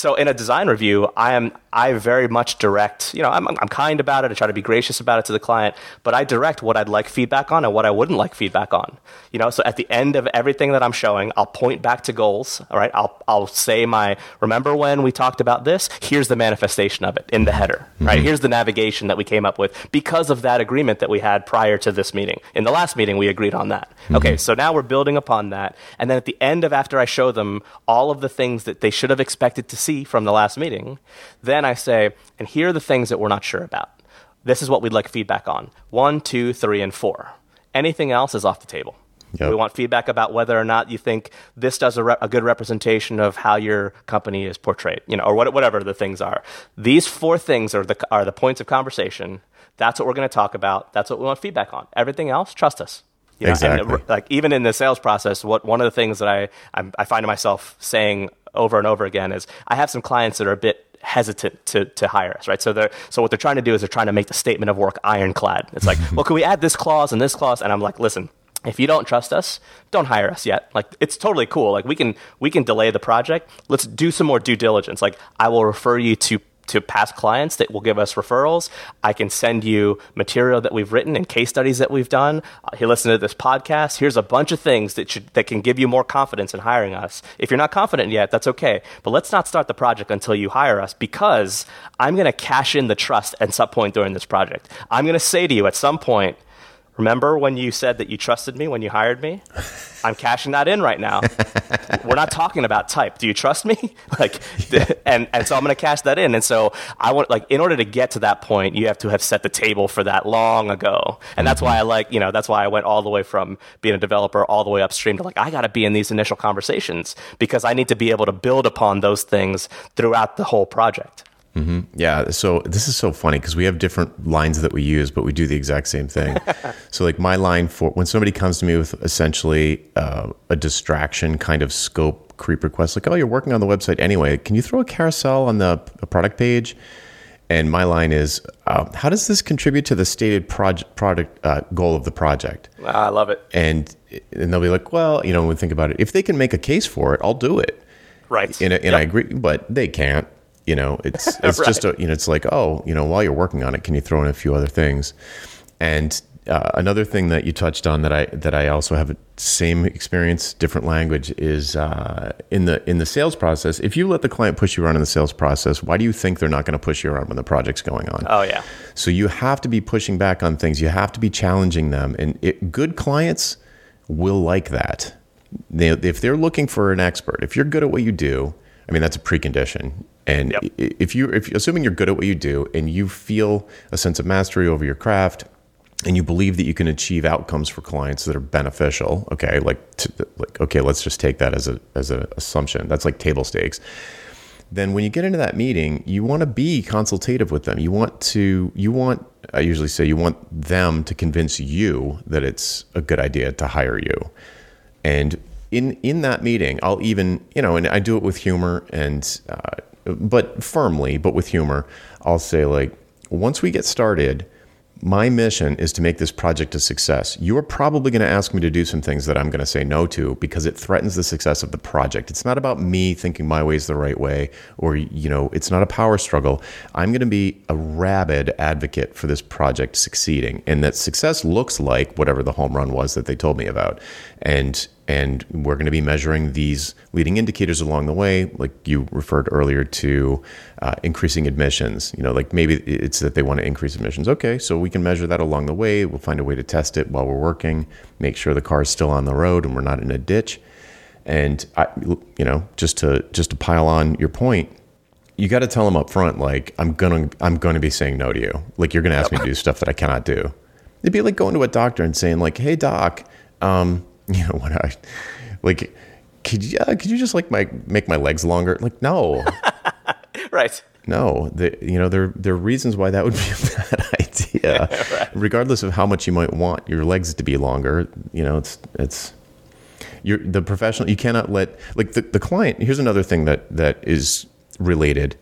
so in a design review, I am I very much direct. You know, I'm I'm kind about it. I try to be gracious about it to the client, but I direct what I'd like feedback on and what I wouldn't like feedback on. You know, so at the end of everything that I'm showing, I'll point back to goals. All right, I'll I'll say my remember when we talked about this. Here's the manifestation of it in the header. Mm-hmm. Right, here's the navigation that we came up with because of that agreement that we had prior to this meeting. In the last meeting, we agreed on that. Mm-hmm. Okay, so now we're building upon that, and then at the end of after I show them all of the things that they should have expected to see see from the last meeting, then I say, and here are the things that we're not sure about. This is what we'd like feedback on one, two, three, and four. Anything else is off the table. Yep. We want feedback about whether or not you think this does a, re- a, good representation of how your company is portrayed, you know, or what, whatever the things are. These four things are the, are the points of conversation. That's what we're going to talk about. That's what we want feedback on. Everything else, trust us. You know, exactly. Like even in the sales process, what one of the things that I I'm, I find myself saying over and over again is I have some clients that are a bit hesitant to, to hire us, right? So they're so what they're trying to do is they're trying to make the statement of work ironclad. It's like, [LAUGHS] well, can we add this clause and this clause? And I'm like, listen, if you don't trust us, don't hire us yet. Like it's totally cool. Like we can we can delay the project. Let's do some more due diligence. Like I will refer you to to past clients that will give us referrals. I can send you material that we've written and case studies that we've done. Uh, you listen to this podcast. Here's a bunch of things that should, that can give you more confidence in hiring us. If you're not confident yet, that's okay. But let's not start the project until you hire us because I'm going to cash in the trust at some point during this project. I'm going to say to you at some point, Remember when you said that you trusted me when you hired me? I'm cashing that in right now. [LAUGHS] We're not talking about type. Do you trust me? [LAUGHS] like, and and so I'm going to cash that in. And so I want like in order to get to that point, you have to have set the table for that long ago. And that's why I mm-hmm. like you know that's why I went all the way from being a developer all the way upstream to like I got to be in these initial conversations because I need to be able to build upon those things throughout the whole project. Mm-hmm. Yeah. So this is so funny because we have different lines that we use, but we do the exact same thing. [LAUGHS] so, like my line for when somebody comes to me with essentially uh, a distraction kind of scope creep request, like, oh, you're working on the website anyway, can you throw a carousel on the product page? And my line is, uh, how does this contribute to the stated project product uh, goal of the project? Ah, I love it. And and they'll be like, well, you know, when we think about it, if they can make a case for it, I'll do it. Right. And, and yep. I agree, but they can't you know, it's [LAUGHS] it's right. just a, you know, it's like oh, you know, while you're working on it, can you throw in a few other things? And uh, another thing that you touched on that I that I also have same experience, different language is uh, in the in the sales process. If you let the client push you around in the sales process, why do you think they're not going to push you around when the project's going on? Oh yeah. So you have to be pushing back on things. You have to be challenging them, and it, good clients will like that. They, if they're looking for an expert, if you're good at what you do, I mean that's a precondition. And yep. if you, if assuming you're good at what you do and you feel a sense of mastery over your craft, and you believe that you can achieve outcomes for clients that are beneficial, okay, like, to, like okay, let's just take that as a as an assumption. That's like table stakes. Then when you get into that meeting, you want to be consultative with them. You want to you want I usually say you want them to convince you that it's a good idea to hire you. And in in that meeting, I'll even you know, and I do it with humor and uh, but firmly, but with humor, I'll say, like, once we get started, my mission is to make this project a success. You are probably going to ask me to do some things that I'm going to say no to because it threatens the success of the project. It's not about me thinking my way is the right way or you know, it's not a power struggle. I'm going to be a rabid advocate for this project succeeding and that success looks like whatever the home run was that they told me about. And and we're going to be measuring these leading indicators along the way like you referred earlier to uh, increasing admissions. You know like maybe it's that they want to increase admissions. Okay so we can measure that along the way. We'll find a way to test it while we're working make sure the car is still on the road and we're not in a ditch. And I, you know just to just to pile on your point you got to tell them up front like i'm gonna i'm gonna be saying no to you. Like you're gonna ask me to do stuff that i cannot do. It'd be like going to a doctor and saying like hey doc um, [LAUGHS] you know, what I like, could you, uh, could you just like my, make my legs longer? Like, no. [LAUGHS] right. No, the, you know, there, there are reasons why that would be [LAUGHS] a bad idea, right. regardless of how much you might want your legs to be longer. You know, it's, it's, you're the professional. You cannot let like the, the client. Here's another thing that that is related.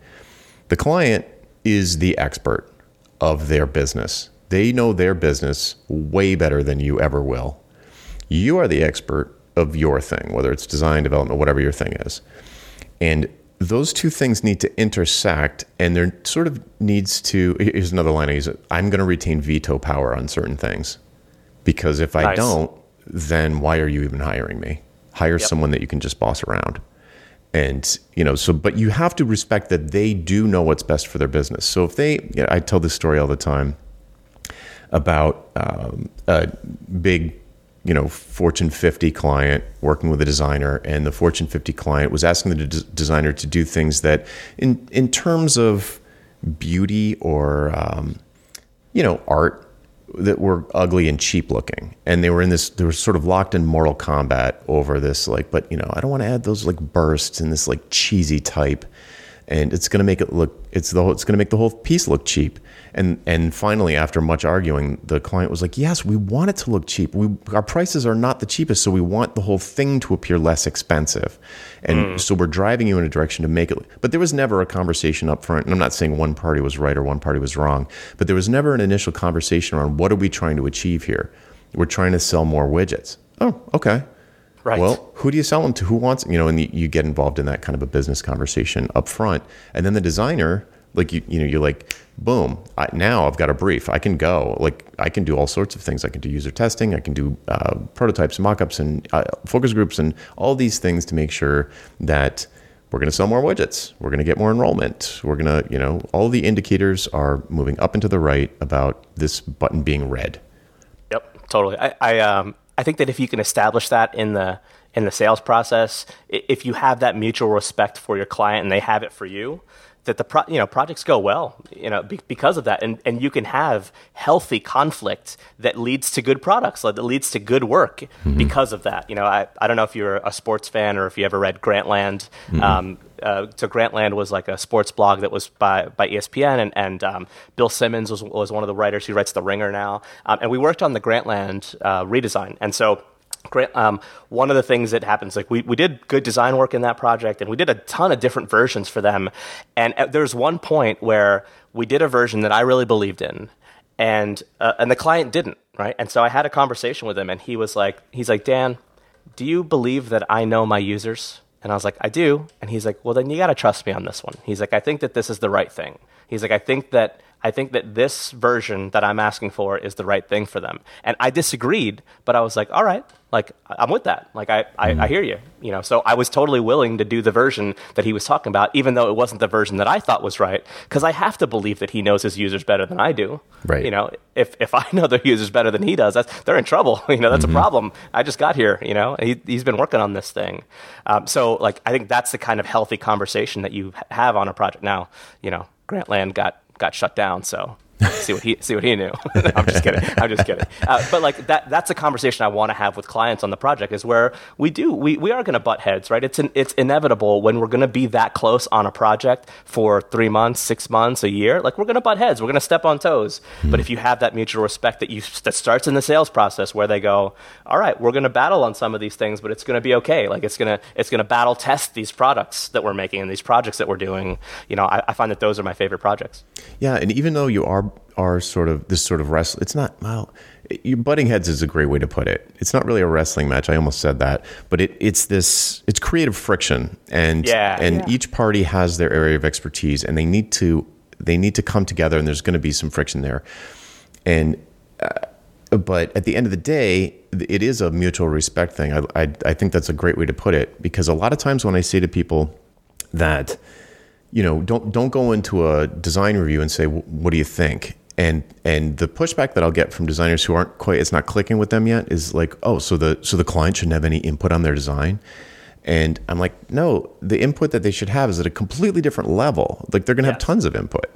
The client is the expert of their business. They know their business way better than you ever will. You are the expert of your thing, whether it's design, development, whatever your thing is. And those two things need to intersect and there sort of needs to here's another line I use I'm going to retain veto power on certain things because if I nice. don't then why are you even hiring me hire yep. someone that you can just boss around and you know so but you have to respect that they do know what's best for their business so if they you know, I tell this story all the time about um, a big you know Fortune 50 client working with a designer, and the Fortune 50 client was asking the de- designer to do things that, in in terms of beauty or um, you know art, that were ugly and cheap looking, and they were in this. They were sort of locked in mortal combat over this. Like, but you know, I don't want to add those like bursts and this like cheesy type and it's going to make it look it's the whole, it's going to make the whole piece look cheap. And and finally after much arguing the client was like yes we want it to look cheap. We our prices are not the cheapest so we want the whole thing to appear less expensive. And mm. so we're driving you in a direction to make it but there was never a conversation up front and i'm not saying one party was right or one party was wrong but there was never an initial conversation around what are we trying to achieve here? We're trying to sell more widgets. Oh okay Right. Well, who do you sell them to? Who wants, you know, and you get involved in that kind of a business conversation up front. And then the designer, like, you, you know, you're like, boom, I, now I've got a brief. I can go. Like, I can do all sorts of things. I can do user testing. I can do uh, prototypes, mockups, and uh, focus groups, and all these things to make sure that we're going to sell more widgets. We're going to get more enrollment. We're going to, you know, all the indicators are moving up and to the right about this button being red. Yep, totally. I, I um, I think that if you can establish that in the in the sales process, if you have that mutual respect for your client and they have it for you, that the pro, you know projects go well, you know, be, because of that, and and you can have healthy conflict that leads to good products, that leads to good work mm-hmm. because of that. You know, I, I don't know if you're a sports fan or if you ever read Grantland. Mm-hmm. Um, uh, so Grantland was like a sports blog that was by, by ESPN, and, and um, Bill Simmons was, was one of the writers who writes The Ringer now. Um, and we worked on the Grantland uh, redesign. And so um, one of the things that happens, like we, we did good design work in that project, and we did a ton of different versions for them. And uh, there's one point where we did a version that I really believed in, and uh, and the client didn't, right? And so I had a conversation with him, and he was like, he's like, Dan, do you believe that I know my users? And I was like, I do. And he's like, well, then you got to trust me on this one. He's like, I think that this is the right thing. He's like, I think that I think that this version that I'm asking for is the right thing for them. And I disagreed, but I was like, all right, like I'm with that. Like I, I, mm. I, hear you, you know. So I was totally willing to do the version that he was talking about, even though it wasn't the version that I thought was right, because I have to believe that he knows his users better than I do. Right. You know, if if I [LAUGHS] know their users better than he does, that's they're in trouble. [LAUGHS] You know, that's mm-hmm. a problem. I just got here. You know, he he's been working on this thing. Um, so like I think that's the kind of healthy conversation that you have on a project. Now, you know, Grantland got got shut down, so see what he see what he knew. [LAUGHS] I'm just kidding. I'm just kidding. Uh, but like that that's a conversation I want to have with clients on the project is where we do we, we are going to butt heads, right? It's an, it's inevitable when we're going to be that close on a project for three months, six months, a year. Like we're going to butt heads. We're going to step on toes. Mm-hmm. But if you have that mutual respect that you that starts in the sales process where they go, all right, we're going to battle on some of these things, but it's going to be okay. Like it's going to it's going to battle test these products that we're making and these projects that we're doing. You know, I, I find that those are my favorite projects. Yeah, and even though you are are sort of this sort of wrestle. It's not well. You, butting heads is a great way to put it. It's not really a wrestling match. I almost said that, but it, it's this. It's creative friction, and yeah, and yeah. each party has their area of expertise, and they need to they need to come together, and there's going to be some friction there, and. Uh, but at the end of the day, it is a mutual respect thing. I, I, I think that's a great way to put it because a lot of times when I say to people that, you know, don't don't go into a design review and say, "What do you think?" and and the pushback that I'll get from designers who aren't quite it's not clicking with them yet is like oh so the so the client shouldn't have any input on their design? And I'm like no the input that they should have is at a completely different level. Like they're going to yes. have tons of input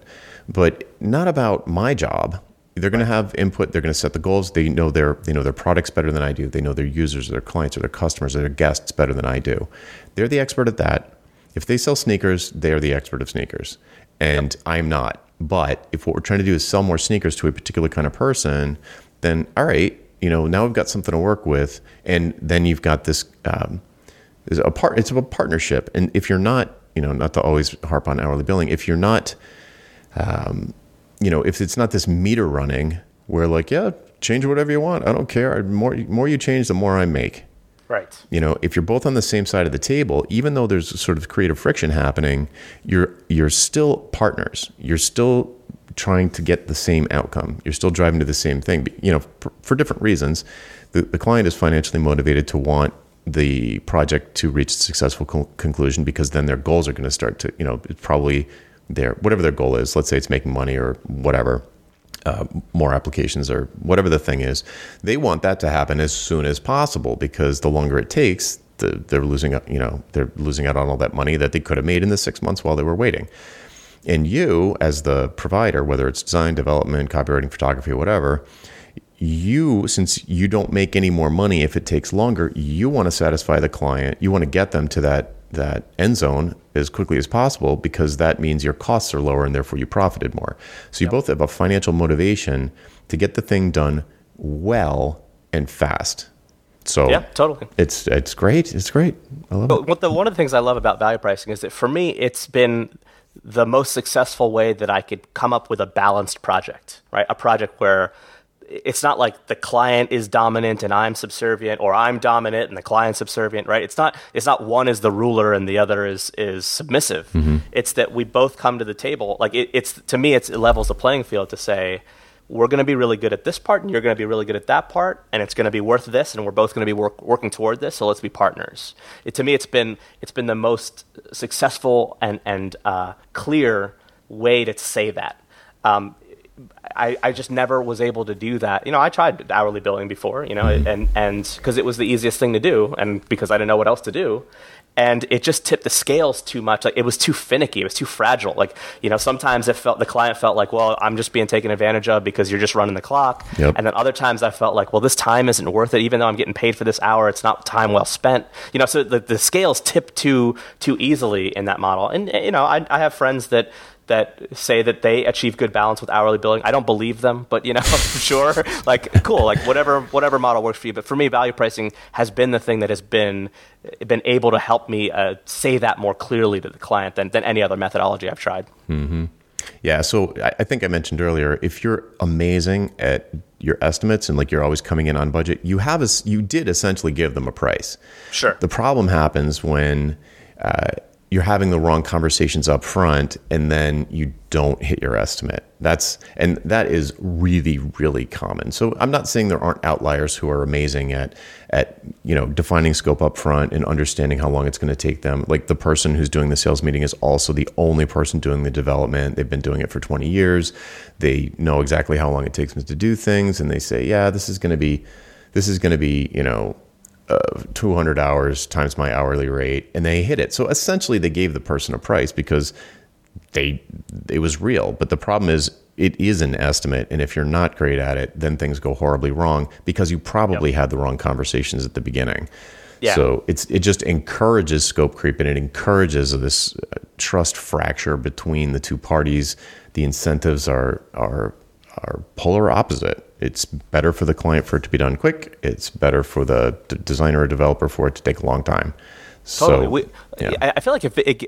but not about my job. They're going to have input they're going to set the goals they know their they know their products better than I do they know their users or their clients or their customers or their guests better than I do. They're the expert at that if they sell sneakers they're the expert of sneakers and yep. I'm not but if what we're trying to do is sell more sneakers to a particular kind of person, then all right, you know, now we've got something to work with, and then you've got this. Um, is a part. It's a partnership, and if you're not, you know, not to always harp on hourly billing, if you're not, um, you know, if it's not this meter running where like, yeah, change whatever you want, I don't care. More more you change, the more I make. Right. You know, if you're both on the same side of the table, even though there's sort of creative friction happening, you're you're still partners. You're still trying to get the same outcome. You're still driving to the same thing. You know, for, for different reasons. The, the client is financially motivated to want the project to reach a successful co- conclusion because then their goals are going to start to, you know, it's probably their whatever their goal is. Let's say it's making money or whatever. Uh, more applications or whatever the thing is, they want that to happen as soon as possible because the longer it takes, the, they're losing, you know, they're losing out on all that money that they could have made in the six months while they were waiting. And you, as the provider, whether it's design, development, copywriting, photography, whatever, you, since you don't make any more money if it takes longer, you want to satisfy the client. You want to get them to that that end zone as quickly as possible because that means your costs are lower and therefore you profited more. So you yep. both have a financial motivation to get the thing done well and fast. So yeah, totally. It's it's great. It's great. I love but it. The, one of the things I love about value pricing is that for me, it's been the most successful way that I could come up with a balanced project. Right, a project where it's not like the client is dominant and I'm subservient, or I'm dominant and the client's subservient, right? It's not it's not one is the ruler and the other is is submissive. Mm-hmm. It's that we both come to the table. Like it, it's to me, it's, it levels the playing field to say we're going to be really good at this part and you're going to be really good at that part and it's going to be worth this and we're both going to be work, working toward this so let's be partners it, to me it's been it's been the most successful and and uh, clear way to say that um, I, I just never was able to do that. You know, I tried hourly billing before, you know, mm-hmm. and and because it was the easiest thing to do, and because I didn't know what else to do, and it just tipped the scales too much. Like it was too finicky, it was too fragile. Like you know, sometimes it felt the client felt like, well, I'm just being taken advantage of because you're just running the clock, yep. and then other times I felt like, well, this time isn't worth it, even though I'm getting paid for this hour. It's not time well spent. You know, so the the scales tip too too easily in that model. And you know, I I have friends that that say that they achieve good balance with hourly billing. I don't believe them, but you know, [LAUGHS] sure, like cool, like whatever whatever model works for you. But for me, value pricing has been the thing that has been been able to help me uh, say that more clearly to the client than than any other methodology I've tried. Mm-hmm. Yeah, so I think I mentioned earlier, if you're amazing at your estimates and like you're always coming in on budget, you have a, you did essentially give them a price. Sure. The problem happens when uh, you're having the wrong conversations up front and then you don't hit your estimate. That's and that is really really common. So i'm not saying there aren't outliers who are amazing at at you know defining scope up front and understanding how long it's going to take them. Like the person who's doing the sales meeting is also the only person doing the development. They've been doing it for 20 years. They know exactly how long it takes them to do things and they say yeah this is going to be this is going to be you know uh, 200 hours times my hourly rate and they hit it so essentially they gave the person a price because they it was real but the problem is it is an estimate and if you're not great at it then things go horribly wrong because you probably yep. had the wrong conversations at the beginning yeah. so it's it just encourages scope creep and it encourages this uh, trust fracture between the two parties the incentives are are are polar opposite it's better for the client for it to be done quick. It's better for the d- designer or developer for it to take a long time. Totally. So, we, yeah. I feel like if, it,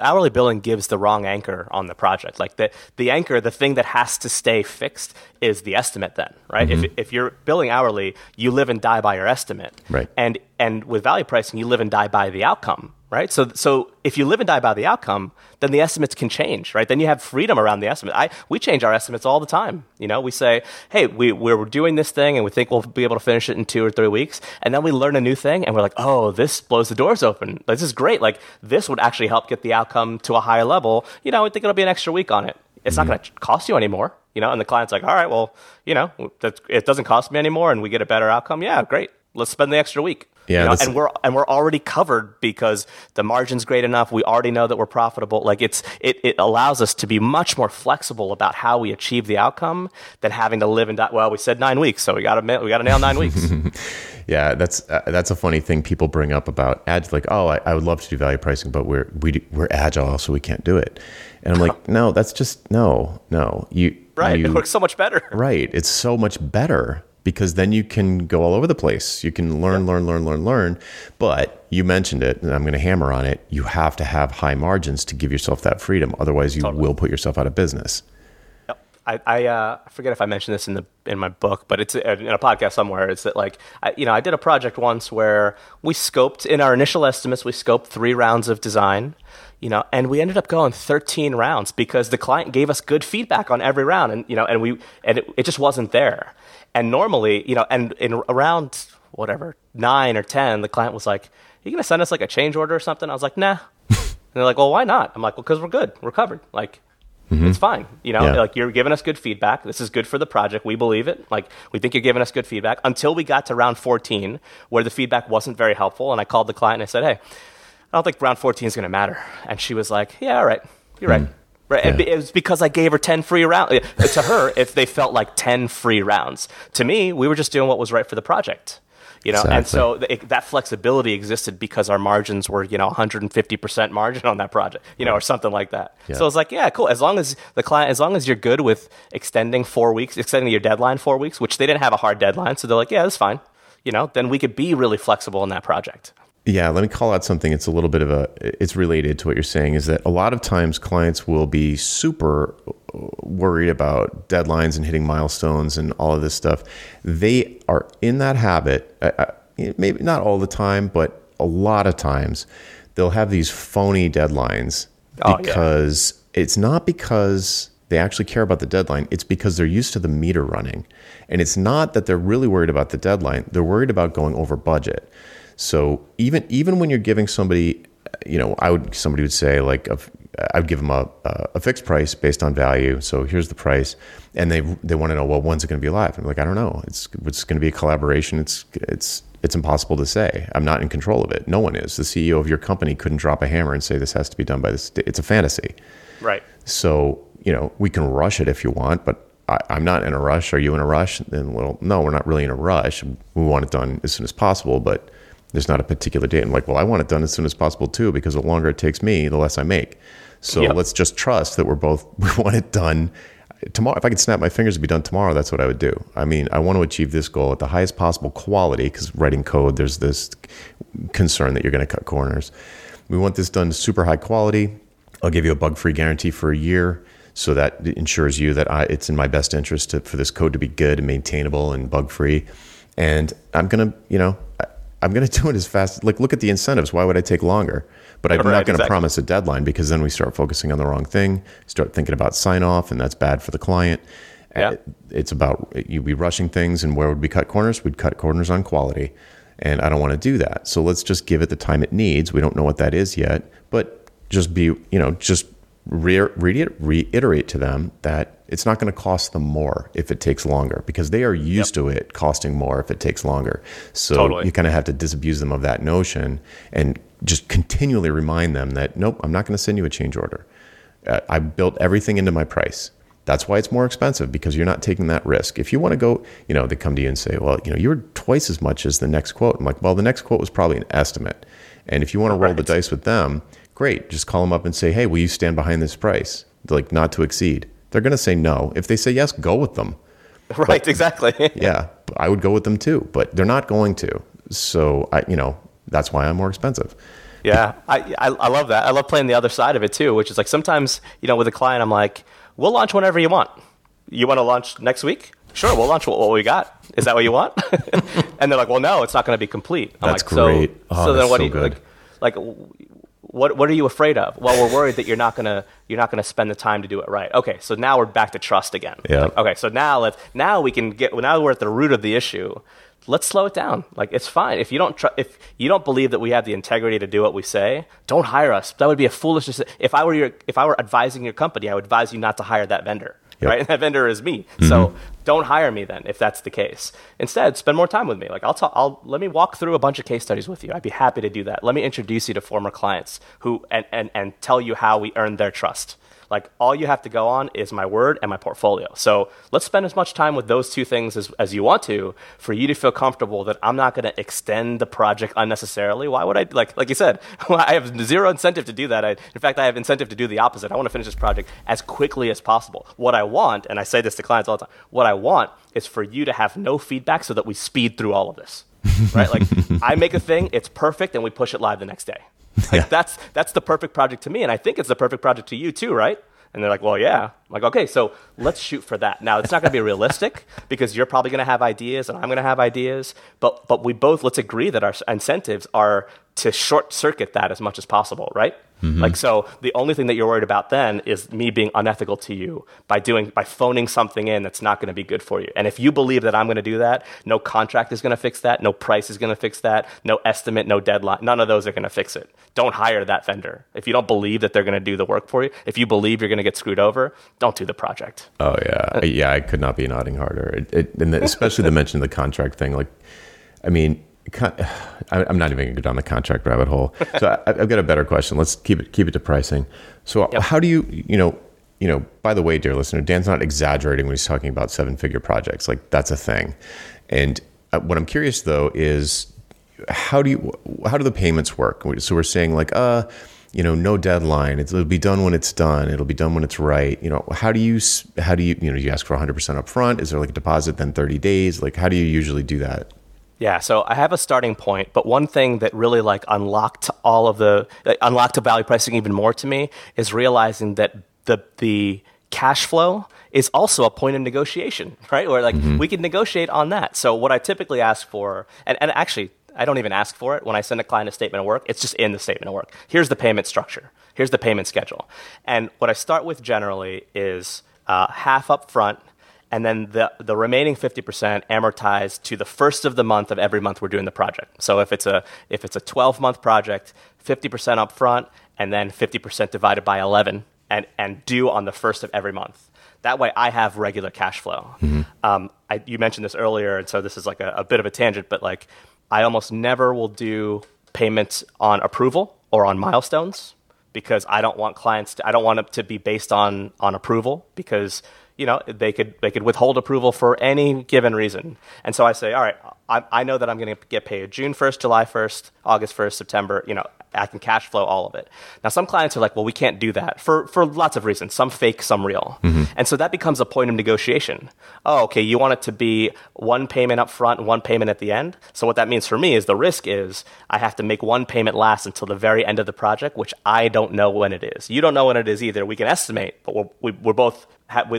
hourly billing gives the wrong anchor on the project, like the the anchor, the thing that has to stay fixed is the estimate. Then, right? Mm-hmm. If if you're billing hourly, you live and die by your estimate. Right. And and with value pricing, you live and die by the outcome right? So, so if you live and die by the outcome, then the estimates can change, right? Then you have freedom around the estimate. I, we change our estimates all the time. You know, we say, hey, we, we're doing this thing and we think we'll be able to finish it in two or three weeks. And then we learn a new thing and we're like, oh, this blows the doors open. This is great. Like, this would actually help get the outcome to a higher level. You know, I think it'll be an extra week on it. It's mm-hmm. not going to cost you anymore. You know, and the client's like, all right, well, you know, it doesn't cost me anymore and we get a better outcome. Yeah, great. Let's spend the extra week. Yeah, you know, and we're and we're already covered because the margin's great enough. We already know that we're profitable. Like it's it it allows us to be much more flexible about how we achieve the outcome than having to live and die. Well, we said nine weeks, so we got to we got to nail nine weeks. [LAUGHS] yeah, that's uh, that's a funny thing people bring up about ads. Like, oh, I, I would love to do value pricing, but we're we do, we're agile, so we can't do it. And I'm like, no, that's just no, no. You right. You, it works so much better. Right. It's so much better because then you can go all over the place. You can learn, yeah. learn, learn, learn, learn. But you mentioned it, and I'm going to hammer on it. You have to have high margins to give yourself that freedom. Otherwise, you totally. will put yourself out of business. Yep. I, I, uh, forget if I mentioned this in the in my book, but it's in a podcast somewhere. It's that like I, you know I did a project once where we scoped in our initial estimates we scoped three rounds of design you know, and we ended up going 13 rounds because the client gave us good feedback on every round, and you know, and we and it, it just wasn't there. And normally, you know, and in around whatever nine or 10, the client was like, "Are you gonna send us like a change order or something?" I was like, "Nah." [LAUGHS] and they're like, "Well, why not?" I'm like, "Well, because we're good, we're covered. Like, Mm-hmm. It's fine. You know, yeah. like you're giving us good feedback. This is good for the project. We believe it. Like we think you're giving us good feedback until we got to round 14 where the feedback wasn't very helpful. And I called the client and I said, Hey, I don't think round 14 is going to matter. And she was like, yeah, all right. You're right. Right. Yeah. it was because I gave her 10 free rounds. Eh, to her, [LAUGHS] if they felt like 10 free rounds. To me, we were just doing what was right for the project. You know, exactly. and so it, that flexibility existed because our margins were, you know, 150% margin on that project, you know, or something like that. Yeah. So it's like, yeah, cool. As long as the client, as long as you're good with extending four weeks, extending your deadline four weeks, which they didn't have a hard deadline. So they're like, yeah, that's fine. You know, then we could be really flexible in that project. Yeah, let me call out something. It's a little bit of a, it's related to what you're saying is that a lot of times clients will be super worried about deadlines and hitting milestones and all of this stuff. They are in that habit, uh, uh, maybe not all the time, but a lot of times they'll have these phony deadlines oh, because yeah. it's not because they actually care about the deadline. It's because they're used to the meter running. And it's not that they're really worried about the deadline, they're worried about going over budget. So even even when you're giving somebody, you know, I would somebody would say like a, I would give them a, a fixed price based on value. So here's the price, and they they want to know well when's it going to be live? I'm like I don't know. It's it's going to be a collaboration. It's it's it's impossible to say. I'm not in control of it. No one is. The CEO of your company couldn't drop a hammer and say this has to be done by this. It's a fantasy. Right. So you know we can rush it if you want, but I, am not in a rush. Are you in a rush? Then well, no, we're not really in a rush. We want it done as soon as possible, but there's not a particular date. I'm like, well, I want it done as soon as possible too, because the longer it takes me, the less I make. So yep. let's just trust that we're both, [LAUGHS] we want it done tomorrow. If I could snap my fingers to be done tomorrow, that's what I would do. I mean, I want to achieve this goal at the highest possible quality because writing code, there's this concern that you're going to cut corners. We want this done super high quality. I'll give you a bug free guarantee for a year. So that ensures you that I, it's in my best interest to, for this code to be good and maintainable and bug free. And I'm going to, you know, I'm going to do it as fast. Like, look at the incentives. Why would I take longer? But I'm right, not going to promise a deadline because then we start focusing on the wrong thing. Start thinking about sign off, and that's bad for the client. Yeah. Uh, it's about uh, you'd be rushing things, and where would we cut corners? We'd cut corners on quality, and I don't want to do that. So let's just give it the time it needs. We don't know what that is yet, but just be you know just re- reiterate to them that it's not going to cost them more if it takes longer because they are used yep. to it costing more if it takes longer. So totally. you kind of have to disabuse them of that notion and just continually remind them that nope, I'm not going to send you a change order. Uh, I built everything into my price. That's why it's more expensive because you're not taking that risk. If you want to go, you know, they come to you and say, well, you know, you're twice as much as the next quote. I'm like, well, the next quote was probably an estimate. And if you want to roll right. the dice with them, great. Just call them up and say, hey, will you stand behind this price? Like, not to exceed. They're going to say no. If they say yes, go with them. [LAUGHS] Right, but, exactly. [LAUGHS] yeah, I would go with them too, but they're not going to. So I, you know, that's why I'm more expensive. Yeah, I, I, I love that. I love playing the other side of it too, which is like sometimes you know with a client, I'm like, we'll launch whenever you want. You want to launch next week? Sure, we'll launch what, what we got. Is that what you want? [LAUGHS] and they're like, well, no, it's not going to be complete. I'm that's like, great. So, oh, so then what so do you good. like? Like what what are you afraid of? Well, we're worried that you're not gonna you're not gonna spend the time to do it right. Okay, so now we're back to trust again. Yeah. Like, okay, so now let's now we can get now we're at the root of the issue. Let's slow it down. Like it's fine if you don't tr- if you don't believe that we have the integrity to do what we say. Don't hire us. That would be a foolish decision. If I were your if I were advising your company, I would advise you not to hire that vendor. Yep. Right, and [LAUGHS] that vendor is me. Mm-hmm. So don't hire me then if that's the case. Instead, spend more time with me. Like I'll talk. I'll let me walk through a bunch of case studies with you. I'd be happy to do that. Let me introduce you to former clients who and and, and tell you how we earned their trust. Like all you have to go on is my word and my portfolio. So let's spend as much time with those two things as, as you want to for you to feel comfortable that I'm not going to extend the project unnecessarily. Why would I like like you said? [LAUGHS] I have zero incentive to do that. I, in fact, I have incentive to do the opposite. I want to finish this project as quickly as possible. What I want, and I say this to clients all the time, what I want is for you to have no feedback so that we speed through all of this. [LAUGHS] right? Like I make a thing, it's perfect, and we push it live the next day. [LAUGHS] Like yeah. that's that's the perfect project to me, and I think it's the perfect project to you too, right? And they're like, well, yeah. I'm like, okay, so let's shoot for that. Now, it's not going to be realistic [LAUGHS] because you're probably going to have ideas and I'm going to have ideas, but but we both let's agree that our incentives are to short circuit that as much as possible, right? Mm-hmm. Like so, the only thing that you're worried about then is me being unethical to you by doing by phoning something in that's not going to be good for you. And if you believe that I'm going to do that, no contract is going to fix that, no price is going to fix that, no estimate, no deadline, none of those are going to fix it. Don't hire that vendor if you don't believe that they're going to do the work for you. If you believe you're going to get screwed over, don't do the project. Oh yeah, yeah, I could not be nodding harder. It, it, and the, especially the mention of the contract thing, like, I mean [SIGHS] I'm not even going to go down the contract rabbit hole. So I, have got a better question. Let's keep it keep it to pricing. So yep. how do you you know you know by the way, dear listener, Dan's not exaggerating when he's talking about seven figure projects. Like that's a thing. And uh, what I'm curious though is how do you how do the payments work? So we're saying like uh you know no deadline it'll be done when it's done it'll be done when it's right you know how do you how do you you know you ask for 100% up front is there like a deposit then 30 days like how do you usually do that yeah, so I have a starting point, but one thing that really like unlocked all of the uh, unlocked the value pricing even more to me is realizing that the the cash flow is also a point of negotiation, [LAUGHS] right? Where like mm-hmm. we can negotiate on that. So what I typically ask for, and, and actually I don't even ask for it when I send a client a statement of work. It's just in the statement of work. Here's the payment structure. Here's the payment schedule. And what I start with generally is uh, half up front and then the, the remaining 50% amortized to the first of the month of every month we're doing the project. So if it's a, if it's a 12 month project, 50% up front, and then 50% divided by 11 and, and due on the first of every month. That way I have regular cash flow. Mm-hmm. Um, I, you mentioned this earlier, and so this is like a, a bit of a tangent, but like I almost never will do payments on approval or on milestones because I don't want clients to, I don't want it to be based on, on approval because you know, they could they could withhold approval for any given reason. And so I say, all right, I, I know that I'm going to get paid June 1st, July 1st, August 1st, September. You know, I can cash flow all of it. Now, some clients are like, well, we can't do that for, for lots of reasons, some fake, some real. Mm-hmm. And so that becomes a point of negotiation. Oh, okay, you want it to be one payment up front and one payment at the end. So what that means for me is the risk is I have to make one payment last until the very end of the project, which I don't know when it is. You don't know when it is either. We can estimate, but we're, we, are we are both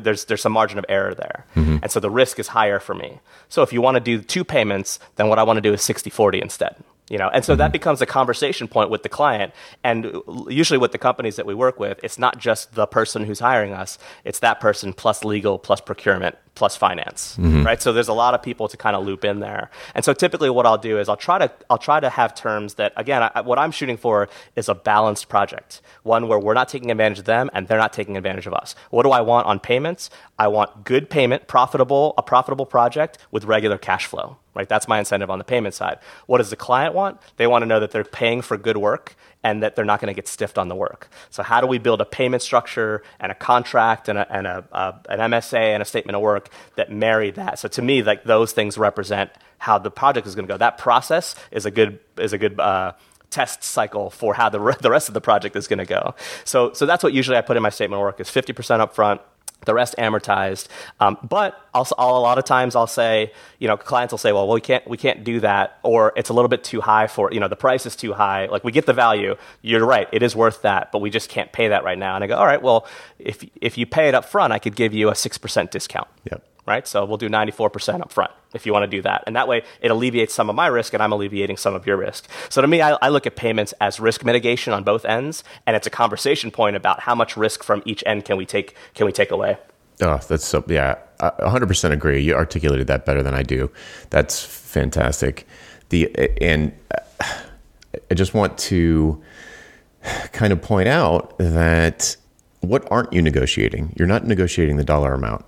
there's there's some margin of error there, mm-hmm. and so the risk is higher for me. So if you want to do two payments, then what I want to do is 60-40 instead you know? And so that mm-hmm. becomes a conversation point with the client. And usually with the companies that we work with it's not just the person who's hiring us it's that person plus legal plus procurement plus finance mm-hmm. right? So there's a lot of people to kind of loop in there. And so typically what i'll do is i'll try to i'll try to have terms that again I, what i'm shooting for is a balanced project one where we're not taking advantage of them and they're not taking advantage of us. What do i want on payments? I want good payment profitable a profitable project with regular cash flow right? That's my incentive on the payment side. What does the client want? They want to know that they're paying for good work and that they're not going to get stiffed on the work. So how do we build a payment structure and a contract and, a, and a, a, an MSA and a statement of work that marry that? So to me, like those things represent how the project is going to go. That process is a good is a good uh, test cycle for how the, re- [LAUGHS] the rest of the project is going to go. So so that's what usually I put in my statement of work is 50% up front, the rest amortized. Um, but also, I'll, a lot of times I'll say, you know, clients will say, well, well, we can't, we can't do that, or it's a little bit too high for, you know, the price is too high. Like we get the value, you're right, it is worth that, but we just can't pay that right now. And I go, all right, well, if if you pay it up front, I could give you a six percent discount. Yep right? So we'll do 94% up front if you want to do that. And that way it alleviates some of my risk and I'm alleviating some of your risk. So to me, I, I, look at payments as risk mitigation on both ends. And it's a conversation point about how much risk from each end can we take, can we take away? Oh, that's so, yeah, I 100% agree. You articulated that better than I do. That's fantastic. The, and I just want to kind of point out that what aren't you negotiating? You're not negotiating the dollar amount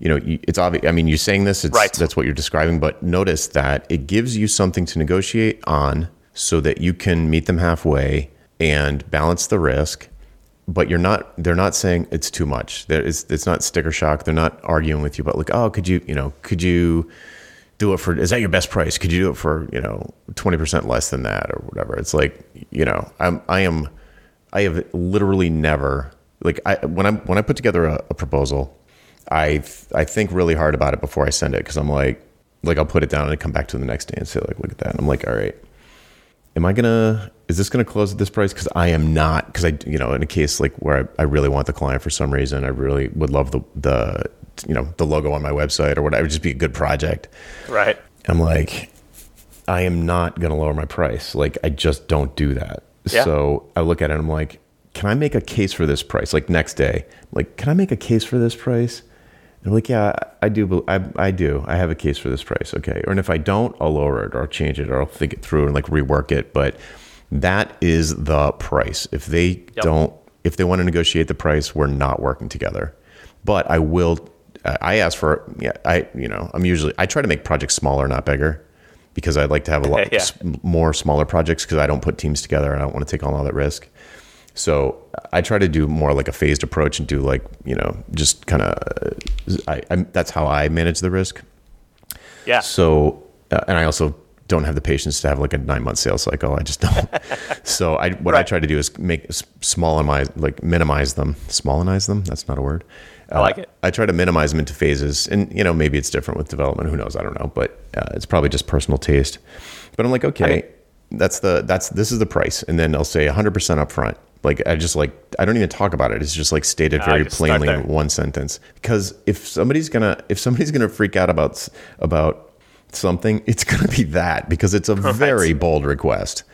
you know, it's obvious. I mean, you're saying this, it's, right. that's what you're describing, but notice that it gives you something to negotiate on so that you can meet them halfway and balance the risk. but you're not they're not saying it's too much there is it's not sticker shock they're not arguing with you about like oh could you you know could you do it for is that your best price could you do it for you know 20% less than that or whatever it's like you know i'm i am i have literally never like i when i'm when i put together a, a proposal i i think really hard about it before i send it because i'm like like i'll put it down and come back to the next day and say like look at that and i'm like all right am I gonna is this gonna close at this price? Because I am not because I you know in a case like where I, I really want the client for some reason, I really would love the the you know the logo on my website or whatever, just be a good project. Right. I'm like, I am not gonna lower my price. Like I just don't do that. Yeah. So I look at it and I'm like, can I make a case for this price? Like next day, like, can I make a case for this price? I'm like, yeah, I do. I, I do. I have a case for this price. Okay. Or and if I don't, I'll lower it or I'll change it or I'll think it through and like rework it. But that is the price. If they Yep. don't, if they want to negotiate the price, we're not working together. But I will. I ask for. Yeah. I. You know. I'm usually. I try to make projects smaller, not bigger, because I'd like to have a lot [LAUGHS] Yeah. more smaller projects because I don't put teams together. and I don't want to take on all that risk. So I try to do more like a phased approach and do like you know just kind of. I, I that's how I manage the risk. Yeah. So uh, and I also don't have the patience to have like a nine month sales cycle. I just don't. [LAUGHS] so I what I try to do is make s- my like minimize them, smallinize them. That's not a word. Uh, I like it. I try to minimize them into phases, and you know maybe it's different with development. Who knows? I don't know, but uh, it's probably just personal taste. But I'm like, okay, I mean- that's the that's this is the price, and then I'll say 100 percent upfront. Like I just like I don't even talk about it. It's just like stated very plainly in one sentence. Because if somebody's gonna if somebody's gonna freak out about about something, it's gonna be that because it's a [LAUGHS] very bold request.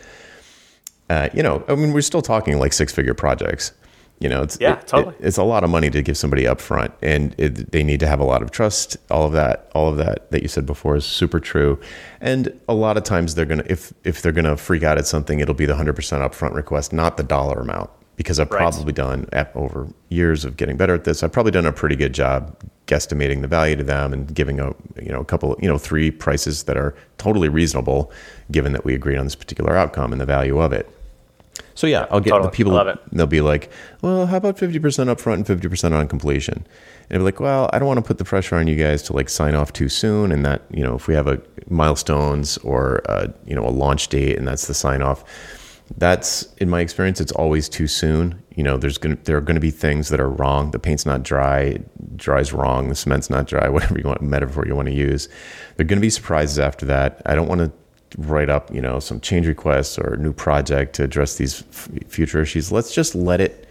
Uh, you know, I mean, we're still talking like six figure projects. You know, it's Yeah, it- totally. it- it's a lot of money to give somebody up front, and it, they need to have a lot of trust. All of that, all of that that you said before is super true. And a lot of times they're gonna if if they're gonna freak out at something, it'll be the hundred percent upfront request, not the dollar amount. Because I've Right. probably done over years of getting better at this. I've probably done a pretty good job guesstimating the value to them and giving a you know a couple you know three prices that are totally reasonable, given that we agreed on this particular outcome and the value of it. So yeah, I'll get Totally. the people. Love it. They'll be like, "Well, how about fifty percent upfront and fifty percent on completion?" And I'll be like, "Well, I don't want to put the pressure on you guys to like sign off too soon, and that you know if we have a milestones or uh, you know a launch date, and that's the sign off. That's in my experience, it's always too soon. You know, there's gonna there are going to be things that are wrong. The paint's not dry, it dries wrong. The cement's not dry. [LAUGHS] Whatever you want metaphor you want to use, there are going to be surprises after that. I don't want to write up, you know, some change requests or a new project to address these f- future issues. Let's just let it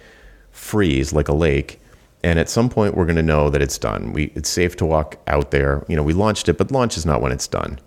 freeze like a lake. And at some point, we're going to know that it's done. We, it's safe to walk out there. You know, we launched it, but launch is not when it's done.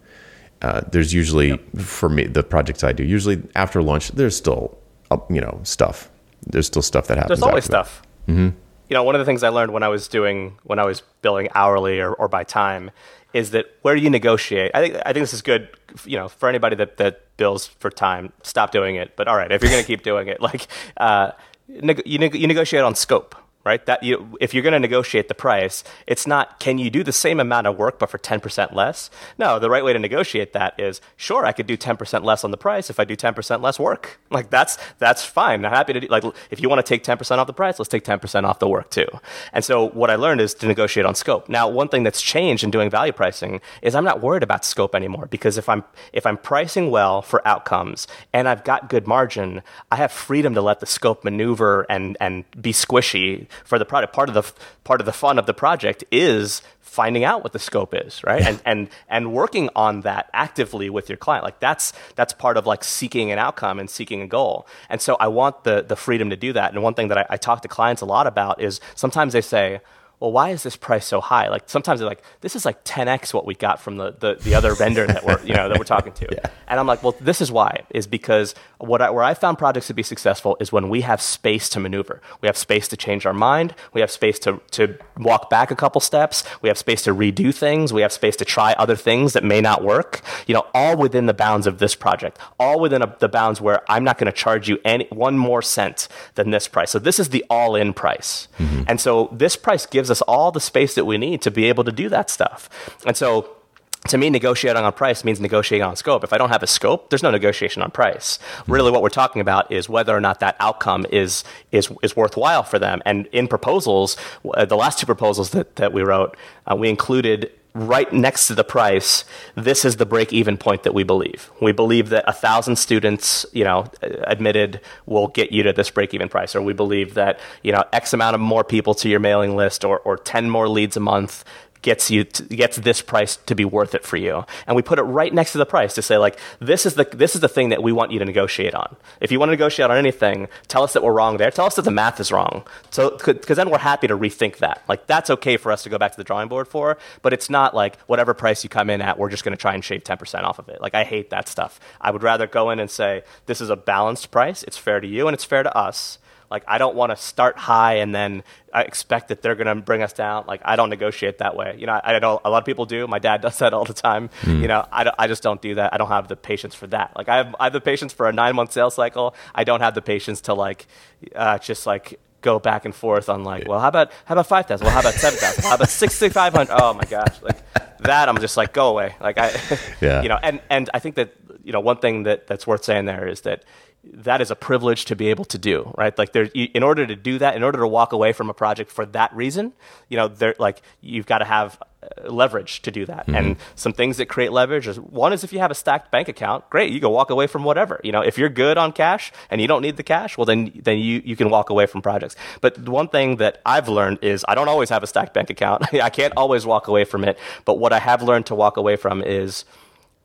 Uh, there's usually, for me, the projects I do, usually after launch, there's still, uh, you know, stuff. There's still stuff that happens. There's always stuff. Mm-hmm. You know, one of the things I learned when I was doing when I was billing hourly or, or by time is that where you negotiate. I think I think this is good. You know, for anybody that that bills for time, stop doing it. But all right, if you're going to keep doing it, [LAUGHS] like uh, neg- you neg- you negotiate on scope. Right, that you, if you're going to negotiate the price, it's not can you do the same amount of work but for ten percent less. No, the right way to negotiate that is sure I could do ten percent less on the price if I do ten percent less work. [LAUGHS] Like that's that's fine. I'm happy to do. Like if you want to take ten percent off the price, let's take ten percent off the work too. And so what I learned is to negotiate on scope. Now, one thing that's changed in doing value pricing is I'm not worried about scope anymore because if I'm if I'm pricing well for outcomes and I've got good margin, I have freedom to let the scope maneuver and and be squishy for the product. Part of the part of the fun of the project is finding out what the scope is, right? and and and working on that actively with your client. Like that's that's part of like seeking an outcome and seeking a goal. And so I want the the freedom to do that. And one thing that I, I talk to clients a lot about is sometimes they say, well, why is this price so high? Like sometimes they're like, this is like 10x what we got from the, the, the other vendor that we're you know that we're talking to. [LAUGHS] And I'm like, well, this is why is because what I, where I found projects to be successful is when we have space to maneuver. We have space to change our mind. We have space to to walk back a couple steps. We have space to redo things. We have space to try other things that may not work. You know, all within the bounds of this project. All within a, the bounds where I'm not going to charge you any one more cent than this price. So this is the all-in price. Mm-hmm. And so this price gives us all the space that we need to be able to do that stuff. And so to me, negotiating on price means negotiating on scope. If I don't have a scope, there's no negotiation on price. Really, what we're talking about is whether or not that outcome is is is worthwhile for them. And in proposals, uh, the last two proposals that that we wrote, uh, we included right next to the price, this is the break even point that we believe. We believe that a thousand students, you know, admitted will get you to this break even price, or we believe that, you know, X amount of more people to your mailing list or, or 10 more leads a month gets you to, gets this price to be worth it for you. And we put it right next to the price to say like this is the this is the thing that we want you to negotiate on. If you want to negotiate on anything tell us that we're wrong there. Tell us that the math is wrong. So because then we're happy to rethink that. Like that's okay for us to go back to the drawing board for but it's not like whatever price you come in at we're just going to try and shave 10% off of it. Like i hate that stuff. I would rather go in and say this is a balanced price. It's fair to you and it's fair to us like I don't want to start high and then I expect that they're going to bring us down. Like I don't negotiate that way. You know, I, I know a lot of people do. My dad [LAUGHS] does that all the time. Mm. You know, I, I just don't do that. I don't have the patience for that. Like I have, I have the patience for a nine month sales cycle. I don't have the patience to like, uh, just like go back and forth on like, well, how about how about five thousand? Well, how about seven thousand? How about sixty five hundred? Oh my gosh, like that. I'm just like, go away. Like I, yeah. [LAUGHS] you know, and and I think that you know one thing that that's worth saying there is that that is a privilege to be able to do, right? Like, there, in order to do that, in order to walk away from a project for that reason, you know, there, like, you've got to have uh, leverage to do that. Mm-hmm. And some things that create leverage is one is if you have a stacked bank account, great, you can walk away from whatever. You know, if you're good on cash and you don't need the cash, well, then then you you can walk away from projects. But one thing that I've learned is I don't always have a stacked bank account. [LAUGHS] I can't always walk away from it. But what I have learned to walk away from is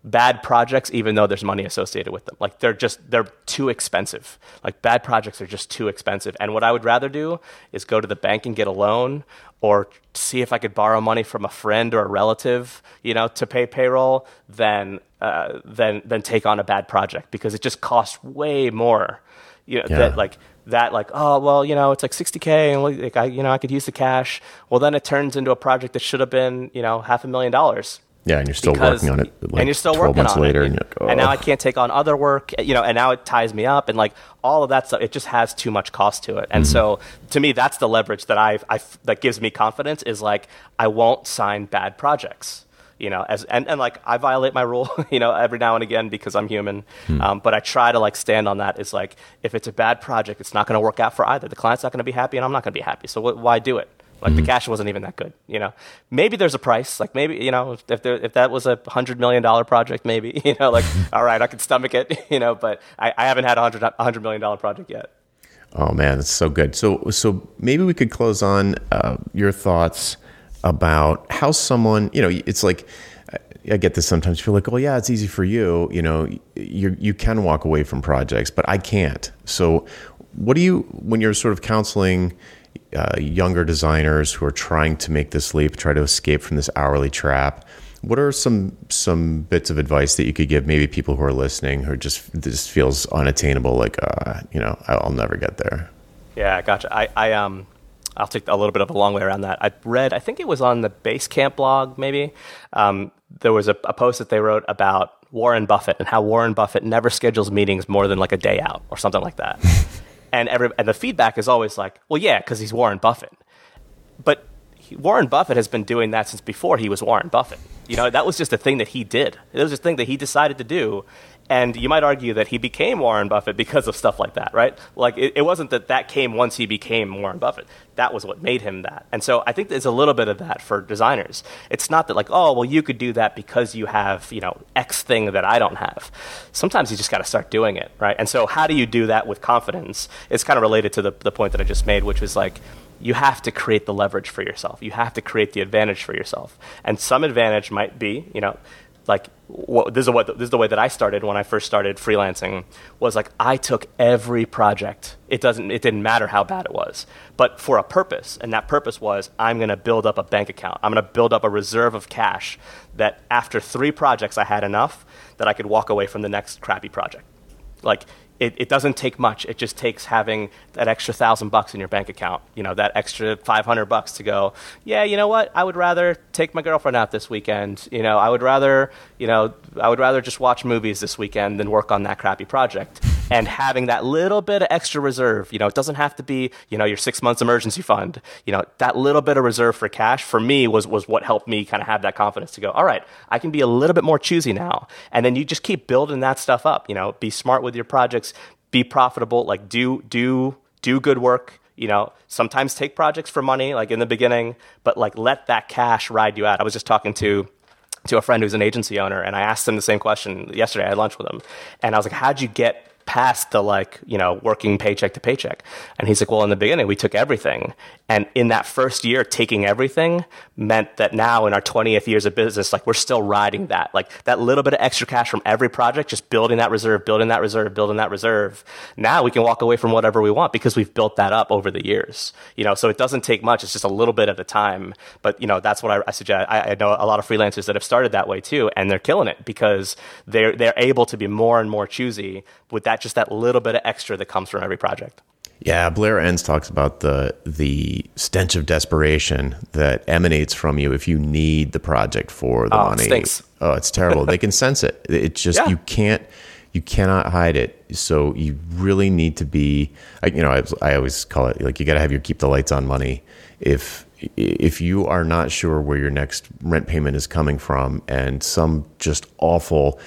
bad projects even though there's money associated with them. Like they're just they're too expensive. Like bad projects are just too expensive. And what i would rather do is go to the bank and get a loan or see if i could borrow money from a friend or a relative you know to pay payroll than uh, than than take on a bad project because it just costs way more you know yeah. that like that like oh well you know it's like 60k and like I you know I could use the cash. Well then it turns into a project that should have been you know half a million dollars yeah, and you're still because, working on it. Like and you're still working on later, it. And, like, oh. and, now I can't take on other work, you know, and now it ties me up, and like all of that stuff, it just has too much cost to it. And mm-hmm. so, to me, that's the leverage that I, I that gives me confidence is like I won't sign bad projects, you know, as and, and like I violate my rule, [LAUGHS] you know, every now and again because I'm human, mm-hmm. um, but I try to like stand on that. Is like if it's a bad project, it's not going to work out for either. The client's not going to be happy, and I'm not going to be happy. So wh- why do it? Like mm-hmm. the cash wasn't even that good, you know. Maybe there's a price. Like maybe you know if there, if that was a hundred million dollar project, maybe [LAUGHS] you know like [LAUGHS] all right, I could stomach it, [LAUGHS] you know. But I, I haven't had a hundred hundred million dollar project yet. Oh man, that's so good. So so maybe we could close on uh, your thoughts about how someone you know it's like. I get this sometimes. You feel like, oh yeah, it's easy for you. You know, you you can walk away from projects, but I can't. So, what do you when you're sort of counseling uh, younger designers who are trying to make this leap, try to escape from this hourly trap. What are some some bits of advice that you could give maybe people who are listening who just this feels unattainable, like uh, you know I'll never get there? Yeah, gotcha. I, I um I'll take a little bit of a long way around that. I read, I think it was on the Basecamp blog, maybe. Um, there was a, a, post that they wrote about Warren Buffett and how Warren Buffett never schedules meetings more than like a day out or something like that. [LAUGHS] and every and the feedback is always like, well, yeah, because he's Warren Buffett. But he, Warren Buffett has been doing that since before he was Warren Buffett. You know, that was just a thing that he did. It was a thing that he decided to do. And you might argue that he became Warren Buffett because of stuff like that, right? Like, it, it, wasn't that that came once he became Warren Buffett. That was what made him that. And so I think there's a little bit of that for designers. It's not that, like, oh, well, you could do that because you have, you know, X thing that I don't have. Sometimes you just got to start doing it, right? And so, how do you do that with confidence? It's kind of related to the, the point that I just made, which was like, you have to create the leverage for yourself. You have to create the advantage for yourself. And some advantage might be, you know, like what, this is what this is the way that I started when I first started freelancing was like I took every project. It doesn't it didn't matter how bad it was, but for a purpose, and that purpose was I'm going to build up a bank account. I'm going to build up a reserve of cash that after 3 projects I had enough that I could walk away from the next crappy project. Like it, it doesn't take much. It just takes having that extra thousand bucks in your bank account, you know, that extra 500 bucks to go, yeah, you know what? I would rather take my girlfriend out this weekend. You know, I would rather, you know, I would rather just watch movies this weekend than work on that crappy project. and having that little bit of extra reserve. You know, it doesn't have to be you know your six months emergency fund. You know, that little bit of reserve for cash for me was was what helped me kind of have that confidence to go. All right, I can be a little bit more choosy now, and then you just keep building that stuff up. You know, be smart with your projects, be profitable, like do do do good work you know sometimes take projects for money like in the beginning but like let that cash ride you out. I was just talking to to a friend who's an agency owner and i asked him the same question yesterday. I had lunch with him and i was like how'd you get past the like you know working paycheck to paycheck? And he's like well in the beginning we took everything and in that first year taking everything meant that now in our 20th years of business like we're still riding that. Like that little bit of extra cash from every project just building that reserve building that reserve building that reserve. Now we can walk away from whatever we want because we've built that up over the years you know? So it doesn't take much. It's just a little bit at a time. But you know that's what i, I suggest. I, I know a lot of freelancers that have started that way too and they're killing it because they're they're able to be more and more choosy with that that just that little bit of extra that comes from every project. Yeah, Blair Enns talks about the the stench of desperation that emanates from you if you need the project for the oh, money. It oh, it's terrible. they can sense it. It's just yeah. you can't you cannot hide it. So you really need to be, you know, I, I always call it like you got to have your keep the lights on money. If if you are not sure where your next rent payment is coming from, and some just awful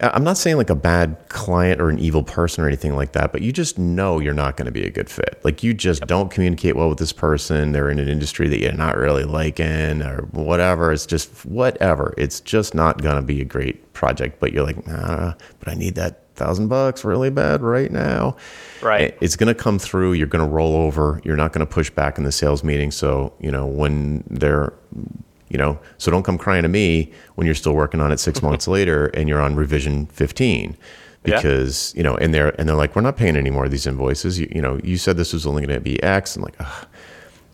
Uh, I'm not saying like a bad client or an evil person or anything like that, but you just know you're not going to be a good fit. Like you just yep. don't communicate well with this person. They're in an industry that you're not really liking or whatever. It's just whatever. It's just not going to be a great project. But you're like, nah, but I need that thousand bucks really bad right now. Right. It's going to come through. You're going to roll over. You're not going to push back in the sales meeting. So, you know, when they're you know? So don't come crying to me when you're still working on it six [LAUGHS] months later and you're on revision 15 because yeah. you know and they're and they're like we're not paying any more of these invoices. You, you know you said this was only going to be x. And like ugh,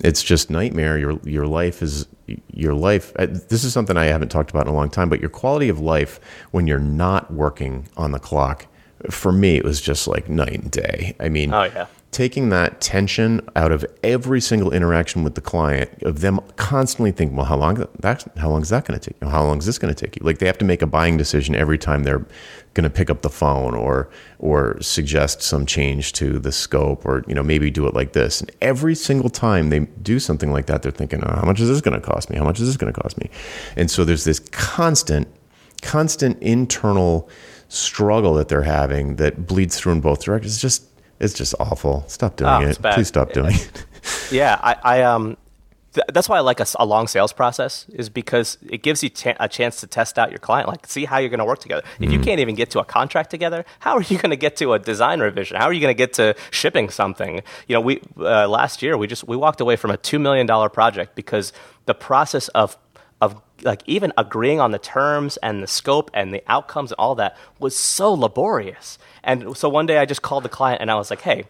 it's just nightmare. Your your life is your life uh, this is something i haven't talked about in a long time but your quality of life when you're not working on the clock for me it was just like night and day. I mean oh yeah taking that tension out of every single interaction with the client of them constantly thinking well how long how long is that going to take how long is this going to take you? Like they have to make a buying decision every time they're going to pick up the phone or or suggest some change to the scope or you know maybe do it like this. And every single time they do something like that they're thinking oh, how much is this going to cost me? How much is this going to cost me? And so there's this constant constant internal struggle that they're having that bleeds through in both directions. It's just it's just awful. Stop doing oh, it. Please stop doing it. yeah, I, I um, th- that's why I like a, a, long sales process is because it gives you a chance to test out your client, like see how you're going to work together. If mm. you can't even get to a contract together, how are you going to get to a design revision? How are you going to get to shipping something? You know, we uh, last year we just we walked away from a two million dollar project because the process of of like even agreeing on the terms and the scope and the outcomes and all that was so laborious and so one day I just called the client and I was like, hey,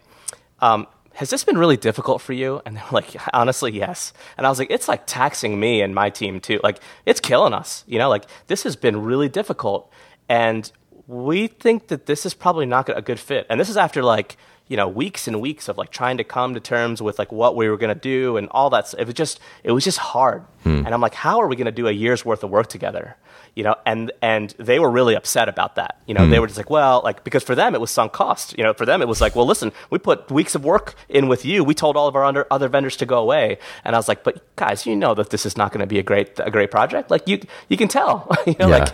um, has this been really difficult for you? And they're like, [LAUGHS] honestly, yes. And I was like, it's like taxing me and my team too. Like, it's killing us. You know, like this has been really difficult. And we think that this is probably not a good fit. And this is after like, you know, weeks and weeks of like trying to come to terms with like what we were going to do and all that. It was just, it was just hard. Hmm. And I'm like, how are we going to do a year's worth of work together? you know, and and they were really upset about that. You know, mm. they hmm. were just like, well, like because for them it was sunk cost. You know, for them it was like, well, listen, we put weeks of work in with you. We told all of our under, other vendors to go away, and I was like, but guys, you know that this is not going to be a great a great project. Like you you can tell. [LAUGHS] you know, yeah. like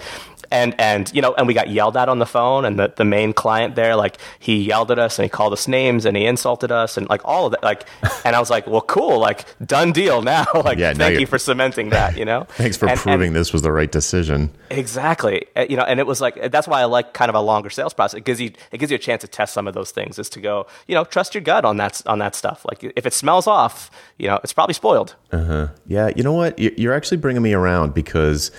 and and you know and we got yelled at on the phone and the, the main client there like he yelled at us and he called us names and he insulted us and like all of that like and i was like well cool like done deal now. [LAUGHS] Like yeah, thank you for cementing that you know? [LAUGHS] Thanks for and, proving and, this was the right decision. Exactly. Uh, you know and it was like that's why i like kind of a longer sales process. It gives you it gives you a chance to test some of those things is to go you know trust your gut on that on that stuff. Like if it smells off you know it's probably spoiled. Uh-huh. Yeah you know what? You're actually bringing me around because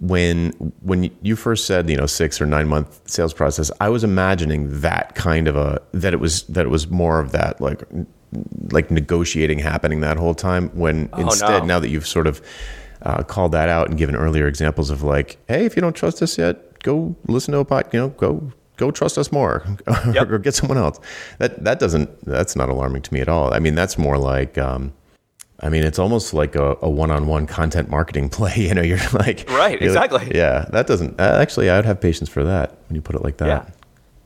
when when you first said you know six or nine month sales process i was imagining that kind of a that it was that it was more of that like like negotiating happening that whole time when oh, instead no. now that you've sort of uh, called that out and given earlier examples of like hey if you don't trust us yet go listen to a pod you know go go trust us more [LAUGHS] yep. or get someone else that that doesn't that's not alarming to me at all i mean that's more like um, I mean, it's almost like a, a, one-on-one content marketing [LAUGHS] play. You know, you're like right, you're exactly. Like, yeah, that doesn't uh, actually. I would have patience for that when you put it like that. Yeah.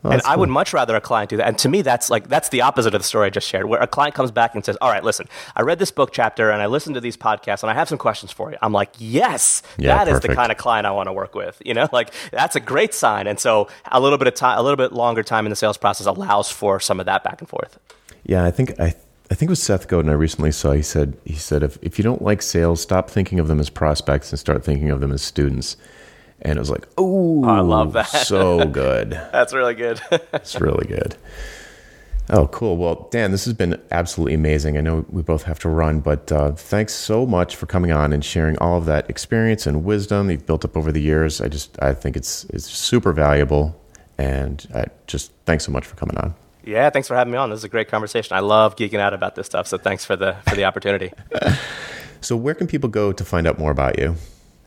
Oh, and I would much rather a client do that. And to me, that's like that's the opposite of the story I just shared, where a client comes back and says, "All right, listen, I read this book chapter and I listened to these podcasts and I have some questions for you." I'm like, "Yes, yeah, that perfect. is the kind of client I want to work with." You know, [LAUGHS] like that's a great sign. And so a little bit of time, a little bit longer time in the sales process allows for some of that back and forth. Yeah, I think I. I think it was Seth Godin I recently saw. He said, he said, if, if you don't like sales, stop thinking of them as prospects and start thinking of them as students and it was like, oh, I love that. so good. [LAUGHS] That's really good. [LAUGHS] it's really good. Oh, cool. Well, Dan, this has been absolutely amazing. I know we both have to run, but uh, thanks so much for coming on and sharing all of that experience and wisdom you've built up over the years. I just, I think it's it's super valuable, and I just thanks so much for coming on. Yeah, thanks for having me on. This is a great conversation. I love geeking out about this stuff, so thanks for the for the opportunity. [LAUGHS] so, where can people go to find out more about you?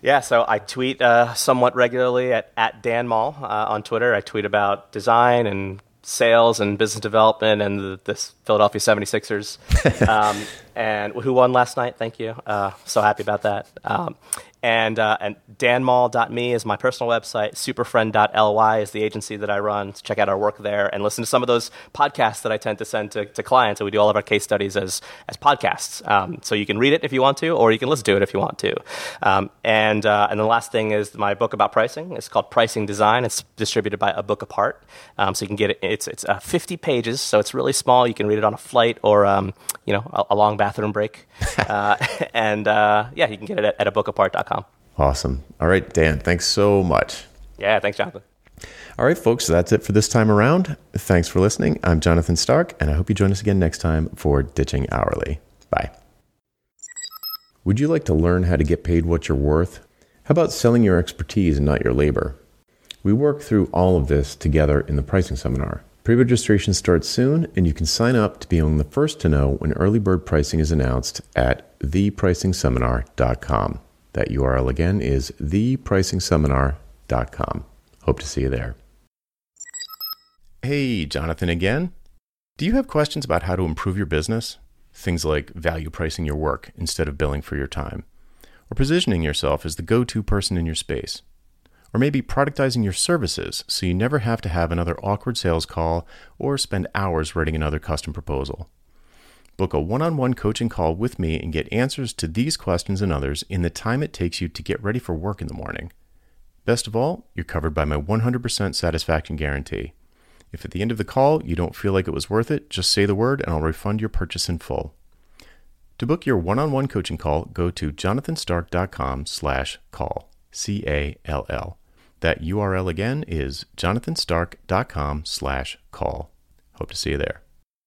Yeah, so I tweet uh, somewhat regularly at, at Dan Mall uh, on Twitter. I tweet about design and sales and business development and the, this Philadelphia 76ers. [LAUGHS] um, and who won last night? Thank you. Uh, so happy about that. Um, and, uh, and danmall.me is my personal website. Superfriend.ly is the agency that I run. So check out our work there and listen to some of those podcasts that I tend to send to, to clients. And we do all of our case studies as, as podcasts. Um, so you can read it if you want to, or you can listen to it if you want to. Um, and, uh, and the last thing is my book about pricing. It's called Pricing Design. It's distributed by A Book Apart. Um, so you can get it. It's, it's uh, 50 pages, so it's really small. You can read it on a flight or, um, you know, a, a, long bathroom break. [LAUGHS] Uh, [LAUGHS] and uh, yeah, you can get it at, at abookapart.com. Awesome. All right, Dan, thanks so much. Yeah, thanks, Jonathan. All right, folks, so that's it for this time around. Thanks for listening. I'm Jonathan Stark, and I hope you join us again next time for Ditching Hourly. Bye. Would you like to learn how to get paid what you're worth? How about selling your expertise and not your labor? We work through all of this together in the pricing seminar. Pre registration starts soon, and you can sign up to be among the first to know when early bird pricing is announced at thepricingseminar.com. That URL again is thepricingseminar.com. Hope to see you there. Hey, Jonathan again. Do you have questions about how to improve your business? Things like value pricing your work instead of billing for your time, or positioning yourself as the go to person in your space, or maybe productizing your services so you never have to have another awkward sales call or spend hours writing another custom proposal. Book a one on one coaching call with me and get answers to these questions and others in the time it takes you to get ready for work in the morning. Best of all, you're covered by my 100% satisfaction guarantee. If at the end of the call you don't feel like it was worth it, just say the word and I'll refund your purchase in full. To book your one-on-one coaching call, go to jonathanstark.com slash call, C-A-L-L. That URL again is jonathanstark.com slash call. Hope to see you there.